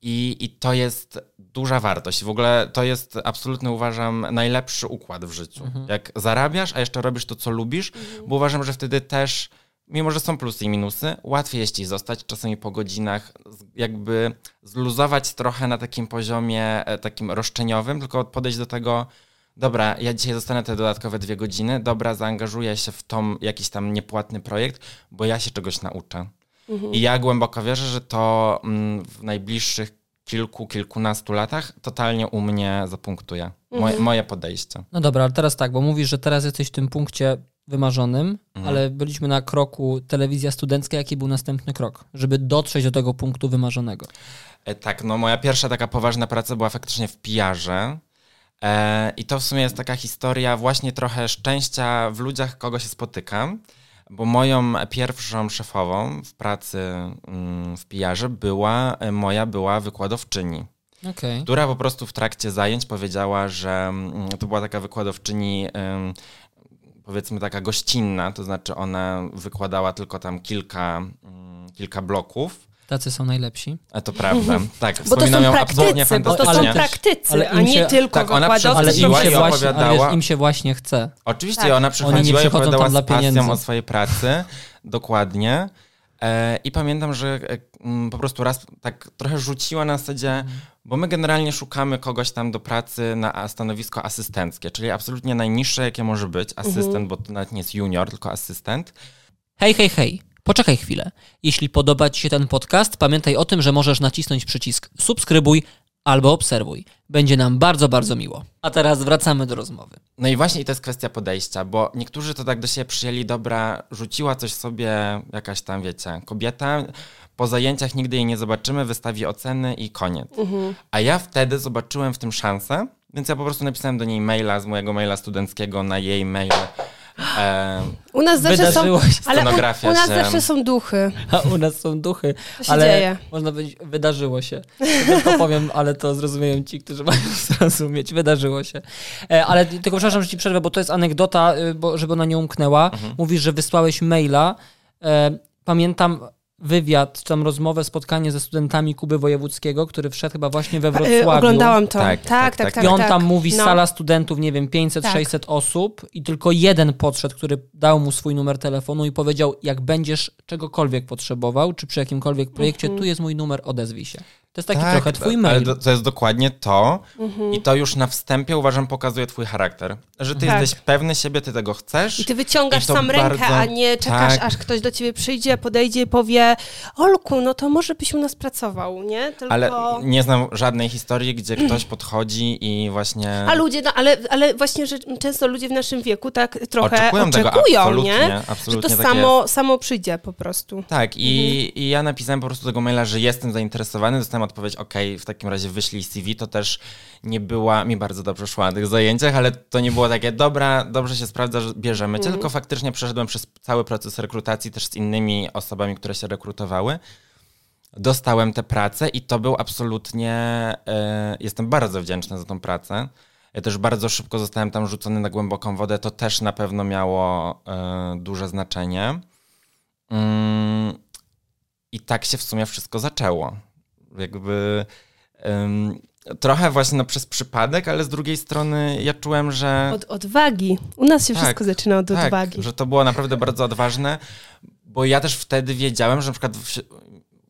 i, I to jest duża wartość. W ogóle to jest absolutny, uważam, najlepszy układ w życiu. Mhm. Jak zarabiasz, a jeszcze robisz to, co lubisz, mhm. bo uważam, że wtedy też, mimo że są plusy i minusy, łatwiej jest ci zostać czasami po godzinach, jakby zluzować trochę na takim poziomie e, takim roszczeniowym, tylko podejść do tego, dobra, ja dzisiaj zostanę te dodatkowe dwie godziny, dobra, zaangażuję się w tą jakiś tam niepłatny projekt, bo ja się czegoś nauczę. Mhm. I ja głęboko wierzę, że to mm, w najbliższych kilku, kilkunastu latach totalnie u mnie zapunktuje. Moje, mhm. moje podejście. No dobra, ale teraz tak, bo mówisz, że teraz jesteś w tym punkcie wymarzonym, mhm. ale byliśmy na kroku telewizja studencka. Jaki był następny krok, żeby dotrzeć do tego punktu wymarzonego? E, tak, no moja pierwsza taka poważna praca była faktycznie w PR-ze. E, I to w sumie jest taka historia właśnie trochę szczęścia w ludziach, kogo się spotykam. Bo moją pierwszą szefową w pracy mm, w PR była, moja była wykładowczyni. Okej. która po prostu w trakcie zajęć powiedziała, że mm, to była taka wykładowczyni, powiedzmy taka gościnna, to znaczy ona wykładała tylko tam kilka, mm, kilka bloków. Tacy są najlepsi. A to prawda, tak. Bo to wspominam są ją absolutnie praktycy, bo to są praktycy, ale a nie się- tylko tak, ona wykładowcy. Ale im się, właśnie, ale wiesz, im się właśnie chce. Oczywiście Tak. ona Oni przychodziła nie i przychodzą opowiadała tam dla pieniędzy. o swojej pracy, dokładnie. E, I pamiętam, że e, m, po prostu raz tak trochę rzuciła na zasadzie, bo my generalnie szukamy kogoś tam do pracy na stanowisko asystenckie, czyli absolutnie najniższe, jakie może być asystent, bo to nawet nie jest junior, tylko asystent. Hej, hej, hej. Poczekaj chwilę. Jeśli podoba Ci się ten podcast, pamiętaj o tym, że możesz nacisnąć przycisk subskrybuj albo obserwuj. Będzie nam bardzo, bardzo miło. A teraz wracamy do rozmowy. No i właśnie to jest kwestia podejścia, bo niektórzy to tak do siebie przyjęli, dobra, rzuciła coś sobie jakaś tam, wiecie, kobieta, po zajęciach nigdy jej nie zobaczymy, wystawi oceny i koniec. A ja wtedy zobaczyłem w tym szansę, więc ja po prostu napisałem do niej maila z mojego maila studenckiego na jej mail. E, U nas zawsze są, ale u, u nas że- zawsze są duchy. A u nas są duchy. Co się ale dzieje? można powiedzieć, wydarzyło się. To Tylko powiem, ale to zrozumieją ci, którzy mają zrozumieć. Wydarzyło się. E, ale tylko przepraszam, że ci przerwę, bo to jest anegdota, y, bo, żeby ona nie umknęła. Mhm. Mówisz, że wysłałeś maila. E, pamiętam wywiad, tam rozmowę, spotkanie ze studentami Kuby Wojewódzkiego, który wszedł chyba właśnie we Y, Wrocławiu. Oglądałam to. Tak, Tak, tak, tak, tak. tak. tak, I on tak. tam mówi, No. sala studentów, nie wiem, 500-600 osób i tylko jeden podszedł, który dał mu swój numer telefonu i powiedział, jak będziesz czegokolwiek potrzebował, czy przy jakimkolwiek projekcie, tu jest mój numer, odezwij się. To jest taki trochę twój Ale mail. to, to jest dokładnie to Mhm. i to już na wstępie uważam pokazuje twój charakter. Że ty Tak. jesteś pewny siebie, ty tego chcesz. I ty wyciągasz I sam rękę, bardzo- a nie czekasz, tak. aż ktoś do ciebie przyjdzie, podejdzie i powie Olku, no to może byś u nas pracował, nie? Tylko... Ale nie znam żadnej historii, gdzie ktoś podchodzi i właśnie... A ludzie, no, ale, ale właśnie, że często ludzie w naszym wieku tak trochę Oczekują oczekują, tego, absolutnie, nie? Że absolutnie to tak samo, samo przyjdzie po prostu. Tak, i, Mhm. i ja napisałem po prostu tego maila, że jestem zainteresowany, dostałem odpowiedź, ok, w takim razie wyślij CV, to też nie była, mi bardzo dobrze szła na tych zajęciach, ale to nie było takie, dobra, dobrze się sprawdza, że bierzemy cię, Mhm. tylko faktycznie przeszedłem przez cały proces rekrutacji też z innymi osobami, które się rekrutowały. Dostałem tę pracę i to był absolutnie, e, jestem bardzo wdzięczny za tą pracę. Ja też bardzo szybko zostałem tam rzucony na głęboką wodę, to też na pewno miało e, duże znaczenie. Mm, I tak się w sumie wszystko zaczęło. Jakby ym, trochę właśnie no, przez przypadek, ale z drugiej strony ja czułem, że. Od odwagi. U nas się Tak, wszystko zaczyna od tak, odwagi. że to było naprawdę bardzo odważne, bo ja też wtedy wiedziałem, że na przykład w,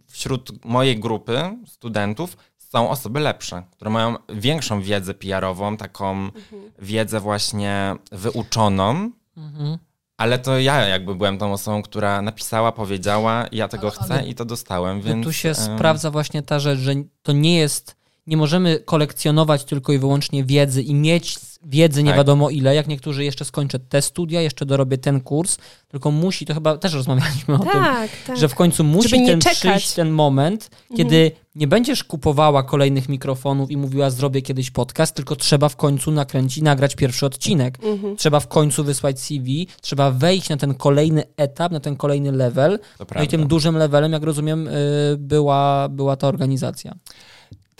wśród mojej grupy studentów są osoby lepsze, które mają większą wiedzę PR-ową, taką Mhm. wiedzę właśnie wyuczoną. Mhm. Ale to ja jakby byłem tą osobą, która napisała, powiedziała, ja tego Ale- chcę ale- i to dostałem, więc... tu się sprawdza właśnie ta rzecz, że to nie jest, nie możemy kolekcjonować tylko i wyłącznie wiedzy i mieć wiedzy nie Tak. wiadomo ile, jak niektórzy jeszcze skończę te studia, jeszcze dorobię ten kurs, tylko musi, to chyba też rozmawialiśmy o tym, Tak, tak. że w końcu musi Żeby nie ten czekać. przyjść ten moment, kiedy nie będziesz kupowała kolejnych mikrofonów i mówiła zrobię kiedyś podcast, tylko trzeba w końcu nakręcić, nagrać pierwszy odcinek. Mhm. Trzeba w końcu wysłać CV, trzeba wejść na ten kolejny etap, na ten kolejny level. To No i tym dużym levelem, jak rozumiem, y, była, była ta organizacja.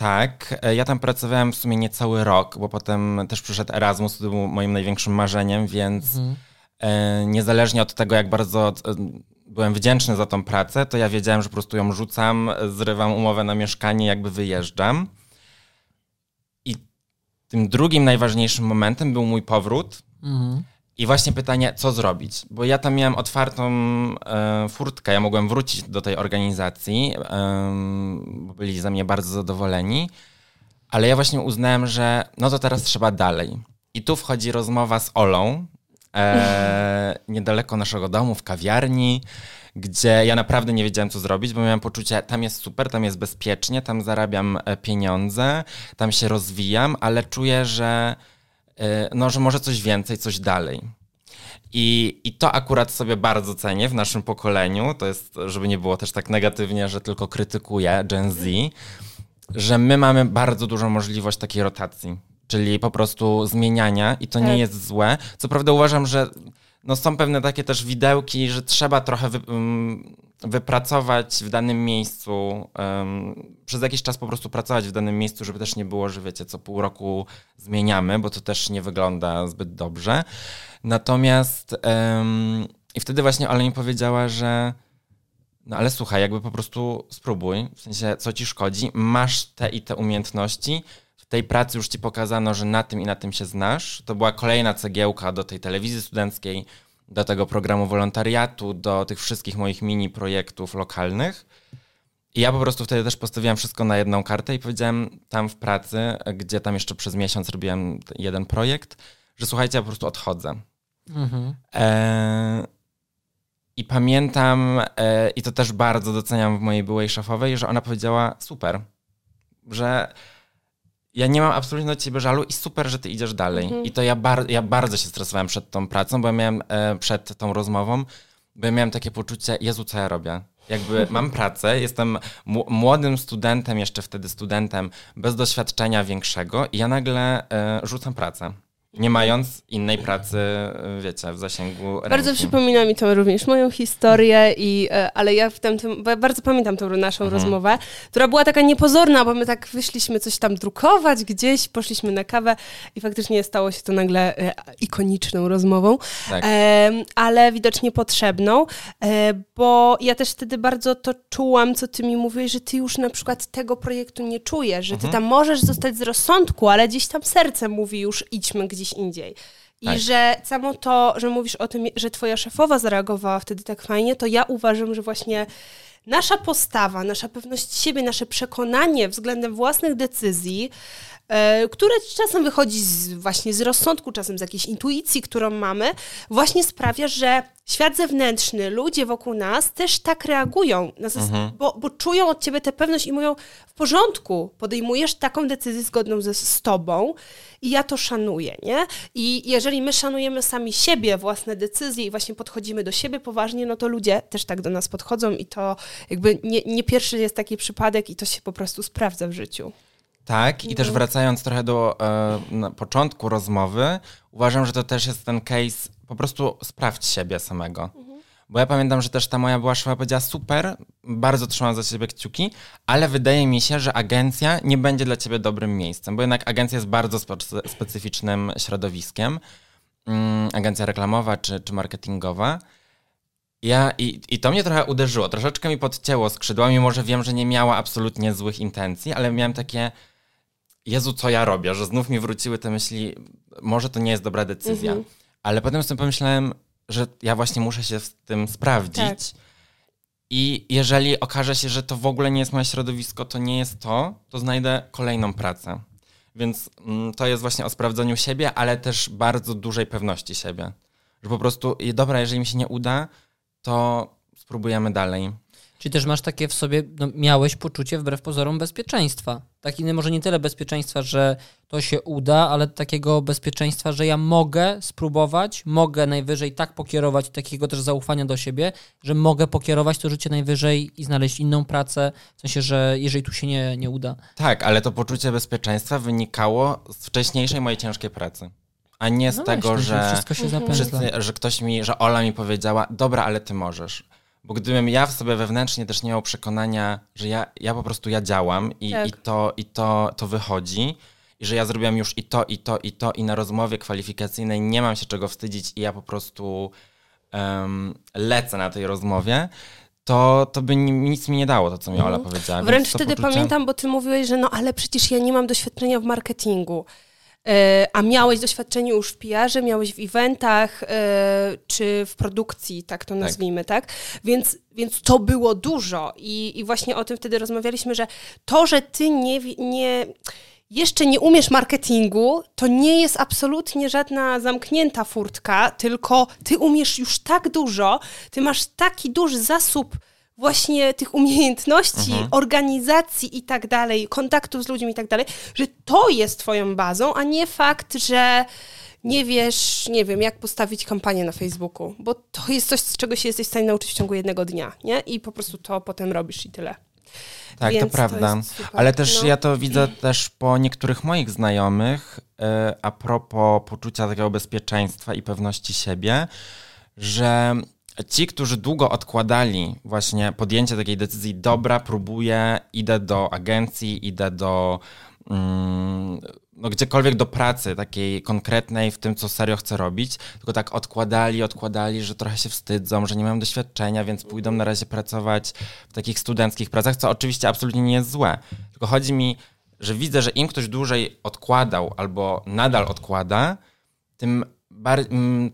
Tak, e, ja tam pracowałem w sumie niecały rok, bo potem też przyszedł Erasmus, to był moim największym marzeniem, więc Mhm. e, niezależnie od tego, jak bardzo e, byłem wdzięczny za tą pracę, to ja wiedziałem, że po prostu ją rzucam, zrywam umowę na mieszkanie, jakby wyjeżdżam. I tym drugim najważniejszym momentem był mój powrót, Mhm. I właśnie pytanie, co zrobić? Bo ja tam miałem otwartą e, furtkę, ja mogłem wrócić do tej organizacji, em, bo byli ze mnie bardzo zadowoleni, ale ja właśnie uznałem, że no to teraz trzeba dalej. I tu wchodzi rozmowa z Olą, e, niedaleko naszego domu, w kawiarni, gdzie ja naprawdę nie wiedziałem, co zrobić, bo miałem poczucie, tam jest super, tam jest bezpiecznie, tam zarabiam e, pieniądze, tam się rozwijam, ale czuję, że e, no, że może coś więcej, coś dalej. I, I to akurat sobie bardzo cenię w naszym pokoleniu. To jest, żeby nie było też tak negatywnie, że tylko krytykuję Gen Z, że my mamy bardzo dużą możliwość takiej rotacji, czyli po prostu zmieniania i to Tak. nie jest złe. Co prawda uważam, że no są pewne takie też widełki, że trzeba trochę wy, um, wypracować w danym miejscu, um, przez jakiś czas po prostu pracować w danym miejscu, żeby też nie było, że wiecie, co pół roku zmieniamy, bo to też nie wygląda zbyt dobrze. Natomiast um, i wtedy właśnie Ola mi powiedziała, że no ale słuchaj, jakby po prostu spróbuj, w sensie co ci szkodzi, masz te i te umiejętności, w tej pracy już ci pokazano, że na tym i na tym się znasz. To była kolejna cegiełka do tej telewizji studenckiej, do tego programu wolontariatu, do tych wszystkich moich mini projektów lokalnych. I ja po prostu wtedy też postawiłem wszystko na jedną kartę i powiedziałem tam w pracy, gdzie tam jeszcze przez miesiąc robiłem jeden projekt, że słuchajcie, ja po prostu odchodzę. Mhm. E i pamiętam, e, i to też bardzo doceniam w mojej byłej szefowej, że ona powiedziała super, że ja nie mam absolutnie do ciebie żalu i super, że ty idziesz dalej. Mhm. I to ja, bar ja bardzo się stresowałem przed tą pracą, bo ja miałem e, przed tą rozmową, bo ja miałem takie poczucie, Jezu, co ja robię? Jakby mam pracę, jestem młodym studentem, jeszcze wtedy studentem, bez doświadczenia większego i ja nagle e, rzucam pracę nie mając innej pracy, wiecie, w zasięgu ręki. Bardzo przypomina mi to również moją historię, i, e, ale ja w tamtym, bardzo pamiętam tą naszą mhm. rozmowę, która była taka niepozorna, bo my tak wyszliśmy coś tam drukować gdzieś, poszliśmy na kawę i faktycznie stało się to nagle e, ikoniczną rozmową, tak. ale widocznie potrzebną, e, bo ja też wtedy bardzo to czułam, co ty mi mówiłeś, że ty już na przykład tego projektu nie czujesz, że ty mhm. tam możesz zostać z rozsądku, ale gdzieś tam serce mówi już idźmy gdzieś gdzieś indziej. I tak. że samo to, że mówisz o tym, że twoja szefowa zareagowała wtedy tak fajnie, to ja uważam, że właśnie nasza postawa, nasza pewność siebie, nasze przekonanie względem własnych decyzji, e, które czasem wychodzi z, właśnie z rozsądku, czasem z jakiejś intuicji, którą mamy, właśnie sprawia, że świat zewnętrzny, ludzie wokół nas też tak reagują, mhm. bo, bo, czują od ciebie tę pewność i mówią, w porządku, podejmujesz taką decyzję zgodną ze, z tobą i ja to szanuję, nie? I jeżeli my szanujemy sami siebie, własne decyzje i właśnie podchodzimy do siebie poważnie, no to ludzie też tak do nas podchodzą i to jakby nie, nie pierwszy jest taki przypadek i to się po prostu sprawdza w życiu. Tak, i też no. wracając trochę do e, początku rozmowy, uważam, że to też jest ten case, po prostu sprawdź siebie samego. Bo ja pamiętam, że też ta moja była szefa powiedziała super, bardzo trzymam za ciebie kciuki, ale wydaje mi się, że agencja nie będzie dla ciebie dobrym miejscem, bo jednak agencja jest bardzo specyficznym środowiskiem. Mm, agencja reklamowa czy, czy marketingowa. Ja, i, I to mnie trochę uderzyło, troszeczkę mi podcięło skrzydła, mimo że wiem, że nie miała absolutnie złych intencji, ale miałem takie, Jezu, co ja robię, że znów mi wróciły te myśli, może to nie jest dobra decyzja. Mhm. Ale potem sobie pomyślałem, że ja właśnie muszę się w tym sprawdzić. Tak. I jeżeli okaże się, że to w ogóle nie jest moje środowisko, to nie jest to, to znajdę kolejną pracę. Więc mm, to jest właśnie o sprawdzeniu siebie, ale też bardzo dużej pewności siebie. Że po prostu, dobra, jeżeli mi się nie uda, to spróbujemy dalej. Czy też masz takie w sobie, no, miałeś poczucie wbrew pozorom bezpieczeństwa. Taki, może nie tyle bezpieczeństwa, że to się uda, ale takiego bezpieczeństwa, że ja mogę spróbować, mogę najwyżej tak pokierować, takiego też zaufania do siebie, że mogę pokierować to życie najwyżej i znaleźć inną pracę, w sensie, że jeżeli tu się nie, nie uda. Tak, ale to poczucie bezpieczeństwa wynikało z wcześniejszej mojej ciężkiej pracy a nie z no tego, właśnie, że, wszystko się wszyscy, że ktoś mi, że Ola mi powiedziała, dobra, ale ty możesz. Bo gdybym ja w sobie wewnętrznie też nie miał przekonania, że ja, ja po prostu ja działam i, tak. i, to, i to, to wychodzi, i że ja zrobiłem już i to, i to, i to, i na rozmowie kwalifikacyjnej nie mam się czego wstydzić i ja po prostu um, lecę na tej rozmowie, to, to by nic mi nie dało, to co mi Ola mhm. powiedziała. Wręcz wtedy poczucie... pamiętam, bo ty mówiłeś, że no ale przecież ja nie mam doświadczenia w marketingu. E, a miałeś doświadczenie już w PR-ze, miałeś w eventach, e, czy w produkcji, tak to tak. nazwijmy, tak? tak? Więc, więc to było dużo I, i właśnie o tym wtedy rozmawialiśmy, że to, że ty nie, nie jeszcze nie umiesz marketingu, to nie jest absolutnie żadna zamknięta furtka, tylko ty umiesz już tak dużo, ty masz taki duży zasób właśnie tych umiejętności, mhm. organizacji i tak dalej, kontaktów z ludźmi i tak dalej, że to jest twoją bazą, a nie fakt, że nie wiesz, nie wiem, jak postawić kampanię na Facebooku, bo to jest coś, z czego się jesteś w stanie nauczyć w ciągu jednego dnia, nie? I po prostu to potem robisz i tyle. Tak, Więc to prawda. To Ale też no. ja to widzę też po niektórych moich znajomych, yy, a propos poczucia takiego bezpieczeństwa i pewności siebie, że ci, którzy długo odkładali właśnie podjęcie takiej decyzji, dobra, próbuję, idę do agencji, idę do mm, no, gdziekolwiek do pracy takiej konkretnej w tym, co serio chcę robić, tylko tak odkładali, odkładali, że trochę się wstydzą, że nie mają doświadczenia, więc pójdą na razie pracować w takich studenckich pracach, co oczywiście absolutnie nie jest złe. Tylko chodzi mi, że widzę, że im ktoś dłużej odkładał albo nadal odkłada, tym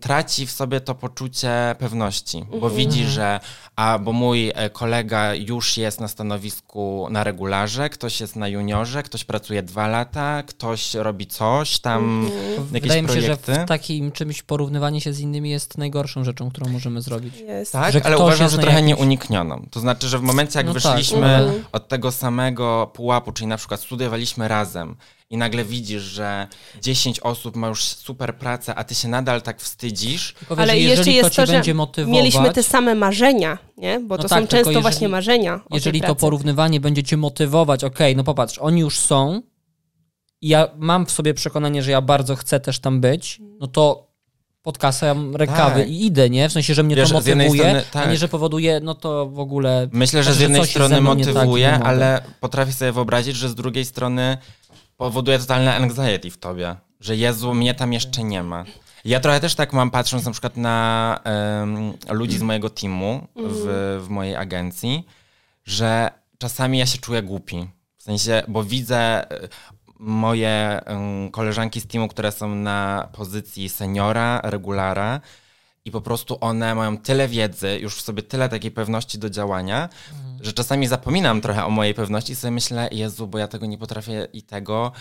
traci w sobie to poczucie pewności, bo Mhm. widzi, że a bo mój e, kolega już jest na stanowisku na regularze, ktoś jest na juniorze, ktoś pracuje dwa lata, ktoś robi coś tam, Mhm. jakieś Wydaje mi się, projekty. że w takim czymś porównywanie się z innymi jest najgorszą rzeczą, którą możemy zrobić. Jest. Tak, że ale uważam, że trochę jakimś- nieuniknioną. To znaczy, że w momencie, jak No tak, wyszliśmy mhm. od tego samego pułapu, czyli na przykład studiowaliśmy razem i nagle widzisz, że 10 osób ma już super pracę, a ty się nadal tak wstydzisz, Tylko wiesz, Ale że jeszcze jeżeli jest to cię to, że będzie motywować, mieliśmy te same marzenia, nie? Bo No to tak, są często jeżeli- właśnie marzenia. o tej jeżeli to porównywanie będzie cię motywować, okej, no popatrz, oni już są i ja mam w sobie przekonanie, że ja bardzo chcę też tam być, no to podkasam rękawy Tak. i idę, nie? W sensie, że mnie Wiesz, to z motywuje, strony, tak. a nie, że powoduje, no to w ogóle... Myślę, że Znaczy, z że jednej jest strony tak motywuje, mogę. ale potrafię sobie wyobrazić, że z drugiej strony powoduje totalne anxiety w tobie, że Jezu, mnie tam jeszcze nie ma. Ja trochę też tak mam, patrząc na przykład na em, ludzi z mojego teamu w, w mojej agencji, że czasami ja się czuję głupi. W sensie, bo widzę e, moje em, koleżanki z teamu, które są na pozycji seniora, regulara, i po prostu one mają tyle wiedzy, już w sobie tyle takiej pewności do działania, że czasami zapominam trochę o mojej pewności i sobie myślę, Jezu, bo ja tego nie potrafię i tego.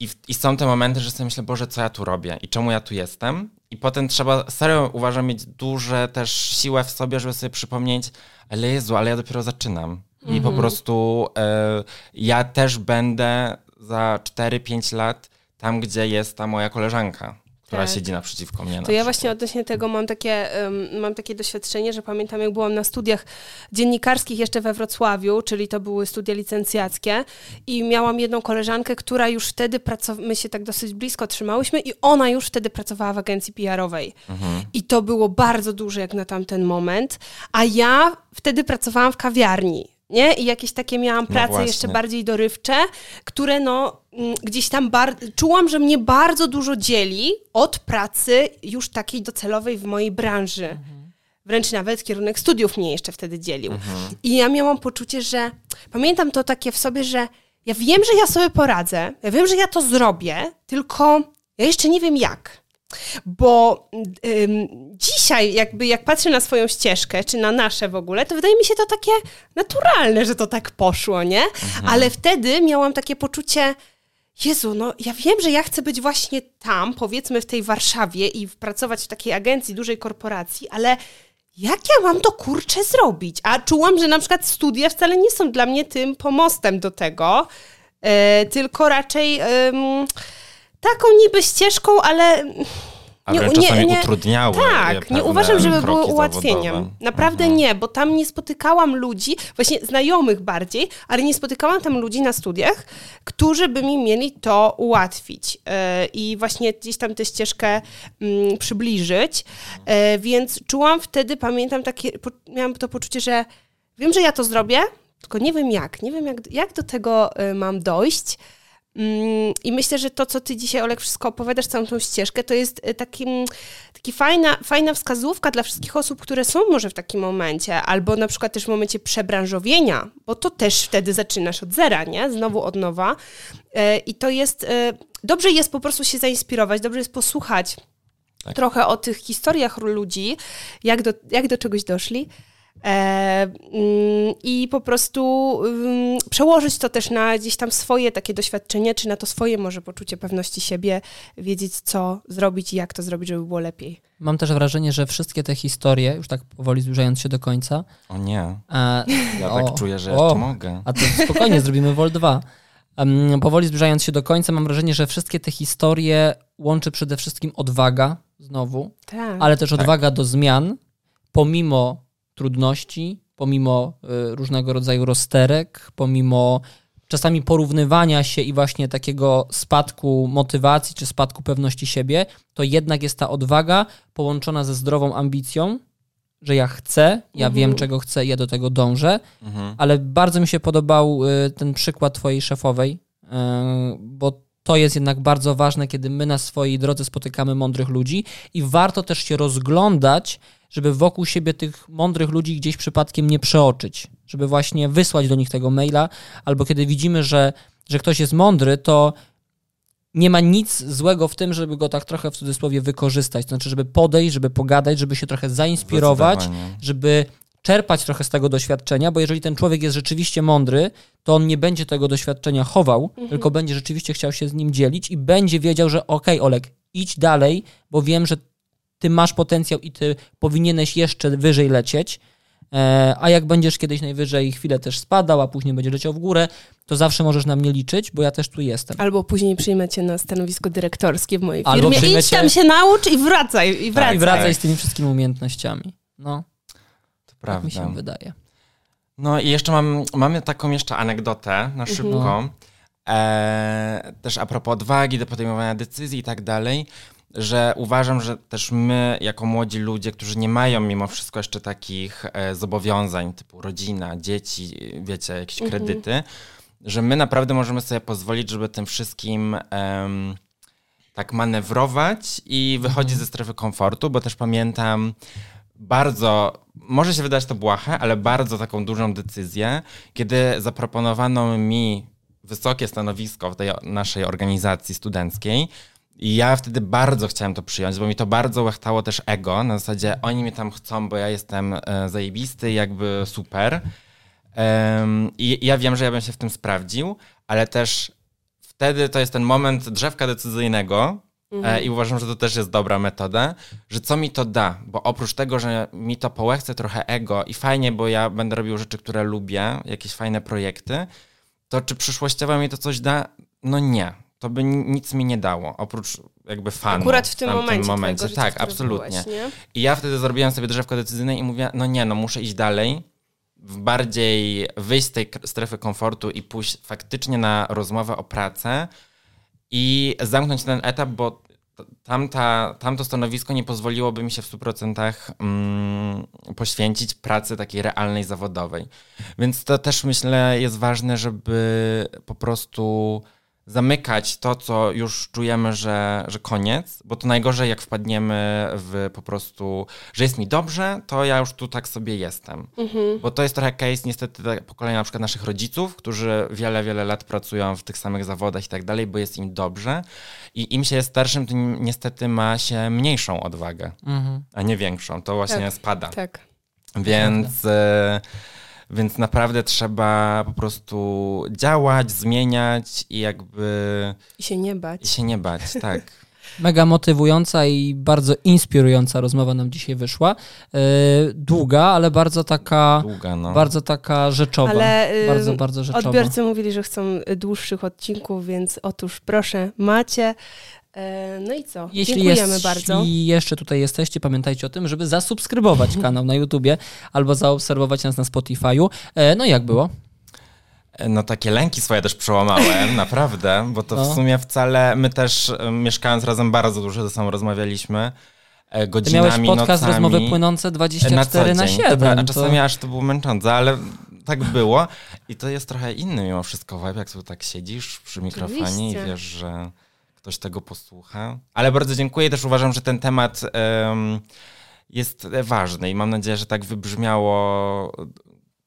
I, I są te momenty, że sobie myślę, Boże, co ja tu robię i czemu ja tu jestem? I potem trzeba, serio uważam, mieć duże też siłę w sobie, żeby sobie przypomnieć, ale Jezu, ale ja dopiero zaczynam. I po prostu e, ja też będę za 4-5 lat tam, gdzie jest ta moja koleżanka, która Tak. siedzi naprzeciwko mnie. na To ja przykład. właśnie odnośnie tego mam takie, um, mam takie doświadczenie, że pamiętam jak byłam na studiach dziennikarskich jeszcze we Wrocławiu, czyli to były studia licencjackie i miałam jedną koleżankę, która już wtedy pracowała, my się tak dosyć blisko trzymałyśmy i ona już wtedy pracowała w agencji PR-owej. Mhm. I to było bardzo duże jak na tamten moment, a ja wtedy pracowałam w kawiarni. Nie? I jakieś takie miałam No prace właśnie. jeszcze bardziej dorywcze, które no mm, gdzieś tam czułam, że mnie bardzo dużo dzieli od pracy już takiej docelowej w mojej branży. Wręcz nawet kierunek studiów mnie jeszcze wtedy dzielił. I ja miałam poczucie, że pamiętam to takie w sobie, że ja wiem, że ja sobie poradzę, ja wiem, że ja to zrobię, tylko ja jeszcze nie wiem jak. Bo ym, dzisiaj, jakby jak patrzę na swoją ścieżkę, czy na nasze w ogóle, to wydaje mi się to takie naturalne, że to tak poszło, nie? Ale wtedy miałam takie poczucie, Jezu, no ja wiem, że ja chcę być właśnie tam, powiedzmy w tej Warszawie i pracować w takiej agencji, dużej korporacji, ale jak ja mam to kurczę zrobić? A czułam, że na przykład studia wcale nie są dla mnie tym pomostem do tego, e, tylko raczej em, taką niby ścieżką, ale nie- nie- czasami nie- utrudniały. tak, nie uważam, żeby kroki ułatwieniem. zawodowe. Naprawdę Mhm. nie, bo tam nie spotykałam ludzi, właśnie znajomych bardziej, ale nie spotykałam tam ludzi na studiach, którzy by mi mieli to ułatwić yy, i właśnie gdzieś tam tę ścieżkę mm, przybliżyć. Yy, więc czułam wtedy, pamiętam takie, miałam to poczucie, że wiem, że ja to zrobię, tylko nie wiem jak, nie wiem jak, jak do tego yy, mam dojść. Mm, I myślę, że to, co ty dzisiaj, Olek, wszystko opowiadasz, całą tą ścieżkę, to jest y, takim, taki fajna, fajna wskazówka dla wszystkich osób, które są może w takim momencie, albo na przykład też w momencie przebranżowienia, bo to też wtedy zaczynasz od zera, nie? Znowu od nowa. Y, I to jest, y, dobrze jest po prostu się zainspirować, dobrze jest posłuchać Tak. trochę o tych historiach ludzi, jak do, jak do czegoś doszli. E, mm, I po prostu ym, przełożyć to też na gdzieś tam swoje takie doświadczenie, czy na to swoje może poczucie pewności siebie, wiedzieć co zrobić i jak to zrobić, żeby było lepiej. Mam też wrażenie, że wszystkie te historie, już tak powoli zbliżając się do końca, O nie, e, ja O, tak czuję, że o. jeszcze mogę. a to spokojnie zrobimy Vol 2. Em, powoli zbliżając się do końca, mam wrażenie, że wszystkie te historie łączy przede wszystkim odwaga, znowu, Tak. ale też odwaga do zmian, pomimo trudności, pomimo y, różnego rodzaju rozterek, pomimo czasami porównywania się i właśnie takiego spadku motywacji czy spadku pewności siebie, to jednak jest ta odwaga połączona ze zdrową ambicją że ja chcę, ja Mhm. wiem czego chcę, ja do tego dążę, ale bardzo mi się podobał y, ten przykład twojej szefowej, y, bo to jest jednak bardzo ważne, kiedy my na swojej drodze spotykamy mądrych ludzi i warto też się rozglądać, żeby wokół siebie tych mądrych ludzi gdzieś przypadkiem nie przeoczyć, żeby właśnie wysłać do nich tego maila, albo kiedy widzimy, że, że ktoś jest mądry, to nie ma nic złego w tym, żeby go tak trochę w cudzysłowie wykorzystać, to znaczy, żeby podejść, żeby pogadać, żeby się trochę zainspirować, żeby czerpać trochę z tego doświadczenia, bo jeżeli ten człowiek jest rzeczywiście mądry, to on nie będzie tego doświadczenia chował, tylko będzie rzeczywiście chciał się z nim dzielić i będzie wiedział, że okej, Olek, idź dalej, bo wiem, że ty masz potencjał i ty powinieneś jeszcze wyżej lecieć. E, a jak będziesz kiedyś najwyżej chwilę też spadał, a później będziesz leciał w górę, to zawsze możesz na mnie liczyć, bo ja też tu jestem. Albo później przyjmę cię na stanowisko dyrektorskie w mojej Albo firmie. przyjmę Idź cię- tam się naucz i wracaj, i wracaj. I wracaj z tymi wszystkimi umiejętnościami. No, To tak mi prawda. się wydaje. No i jeszcze mam, mamy taką jeszcze anegdotę na szybko. E, też a propos odwagi do podejmowania decyzji i tak dalej, że uważam, że też my, jako młodzi ludzie, którzy nie mają mimo wszystko jeszcze takich e, zobowiązań typu rodzina, dzieci, wiecie, jakieś kredyty, że my naprawdę możemy sobie pozwolić, żeby tym wszystkim em, tak manewrować i wychodzić ze strefy komfortu, bo też pamiętam bardzo, może się wydać to błahe, ale bardzo taką dużą decyzję, kiedy zaproponowano mi wysokie stanowisko w tej naszej organizacji studenckiej. I ja wtedy bardzo chciałem to przyjąć, bo mi to bardzo łechtało też ego. Na zasadzie oni mnie tam chcą, bo ja jestem e, zajebisty, jakby super. I ja wiem, że ja bym się w tym sprawdził, ale też wtedy to jest ten moment drzewka decyzyjnego e, i uważam, że to też jest dobra metoda, że co mi to da, bo oprócz tego, że mi to połechce trochę ego i fajnie, bo ja będę robił rzeczy, które lubię, jakieś fajne projekty, to czy przyszłościowo mi to coś da? No nie. To by ni- nic mi nie dało, oprócz jakby fanu. Akurat w tym momencie. momencie. życia, Tak, absolutnie. Byłeś? I ja wtedy zrobiłem sobie drzewko decyzyjne i mówię, no nie, no muszę iść dalej, w bardziej wyjść z tej strefy komfortu i pójść faktycznie na rozmowę o pracę i zamknąć ten etap, bo tamta, tamto stanowisko nie pozwoliłoby mi się w 100% mm, poświęcić pracy takiej realnej, zawodowej. Więc to też myślę jest ważne, żeby po prostu zamykać to, co już czujemy, że, że koniec, bo to najgorzej, jak wpadniemy w po prostu, że jest mi dobrze, to ja już tu tak sobie jestem. Bo to jest trochę case niestety tak pokolenia na przykład naszych rodziców, którzy wiele, wiele lat pracują w tych samych zawodach i tak dalej, bo jest im dobrze i im się jest starszym, to ni- niestety ma się mniejszą odwagę, Mhm. a nie większą. To właśnie Tak, spada. Tak. Więc, e, więc naprawdę trzeba po prostu działać, zmieniać i jakby I się nie bać. i się nie bać, tak. Mega motywująca i bardzo inspirująca rozmowa nam dzisiaj wyszła. Yy, długa, ale bardzo taka, Długa, no. bardzo taka rzeczowa. Ale y, bardzo, bardzo rzeczowa. odbiorcy mówili, że chcą dłuższych odcinków, więc otóż proszę, macie. E, No i co? Jeśli Dziękujemy jest, bardzo. Jeśli jeszcze tutaj jesteście, pamiętajcie o tym, żeby zasubskrybować kanał na YouTubie albo zaobserwować nas na Spotify'u. E, No i jak było? No takie lęki swoje też przełamałem, naprawdę, bo to No. w sumie wcale, my też e, mieszkając razem bardzo dużo ze sobą rozmawialiśmy, e, Ty godzinami, miałeś podcast nocami. rozmowy płynące E, 24 na, dzień. 7. Dobra, a to- czasami aż to było męczące, ale tak było. I to jest trochę inny mimo wszystko vibe, jak tu tak siedzisz przy mikrofonie Oczywiście. i wiesz, że ktoś tego posłucha. Ale bardzo dziękuję. Też uważam, że ten temat em, jest ważny i mam nadzieję, że tak wybrzmiało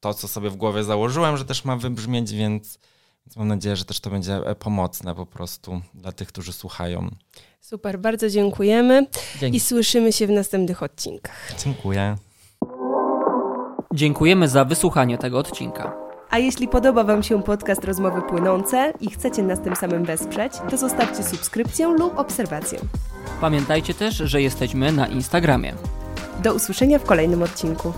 to, co sobie w głowie założyłem, że też ma wybrzmieć, więc, więc mam nadzieję, że też to będzie e, pomocne po prostu dla tych, którzy słuchają. Super, bardzo dziękujemy Dzięki. i słyszymy się w następnych odcinkach. Dziękuję. Dziękujemy za wysłuchanie tego odcinka. A jeśli podoba Wam się podcast Rozmowy Płynące i chcecie nas tym samym wesprzeć, to zostawcie subskrypcję lub obserwację. Pamiętajcie też, że jesteśmy na Instagramie. Do usłyszenia w kolejnym odcinku.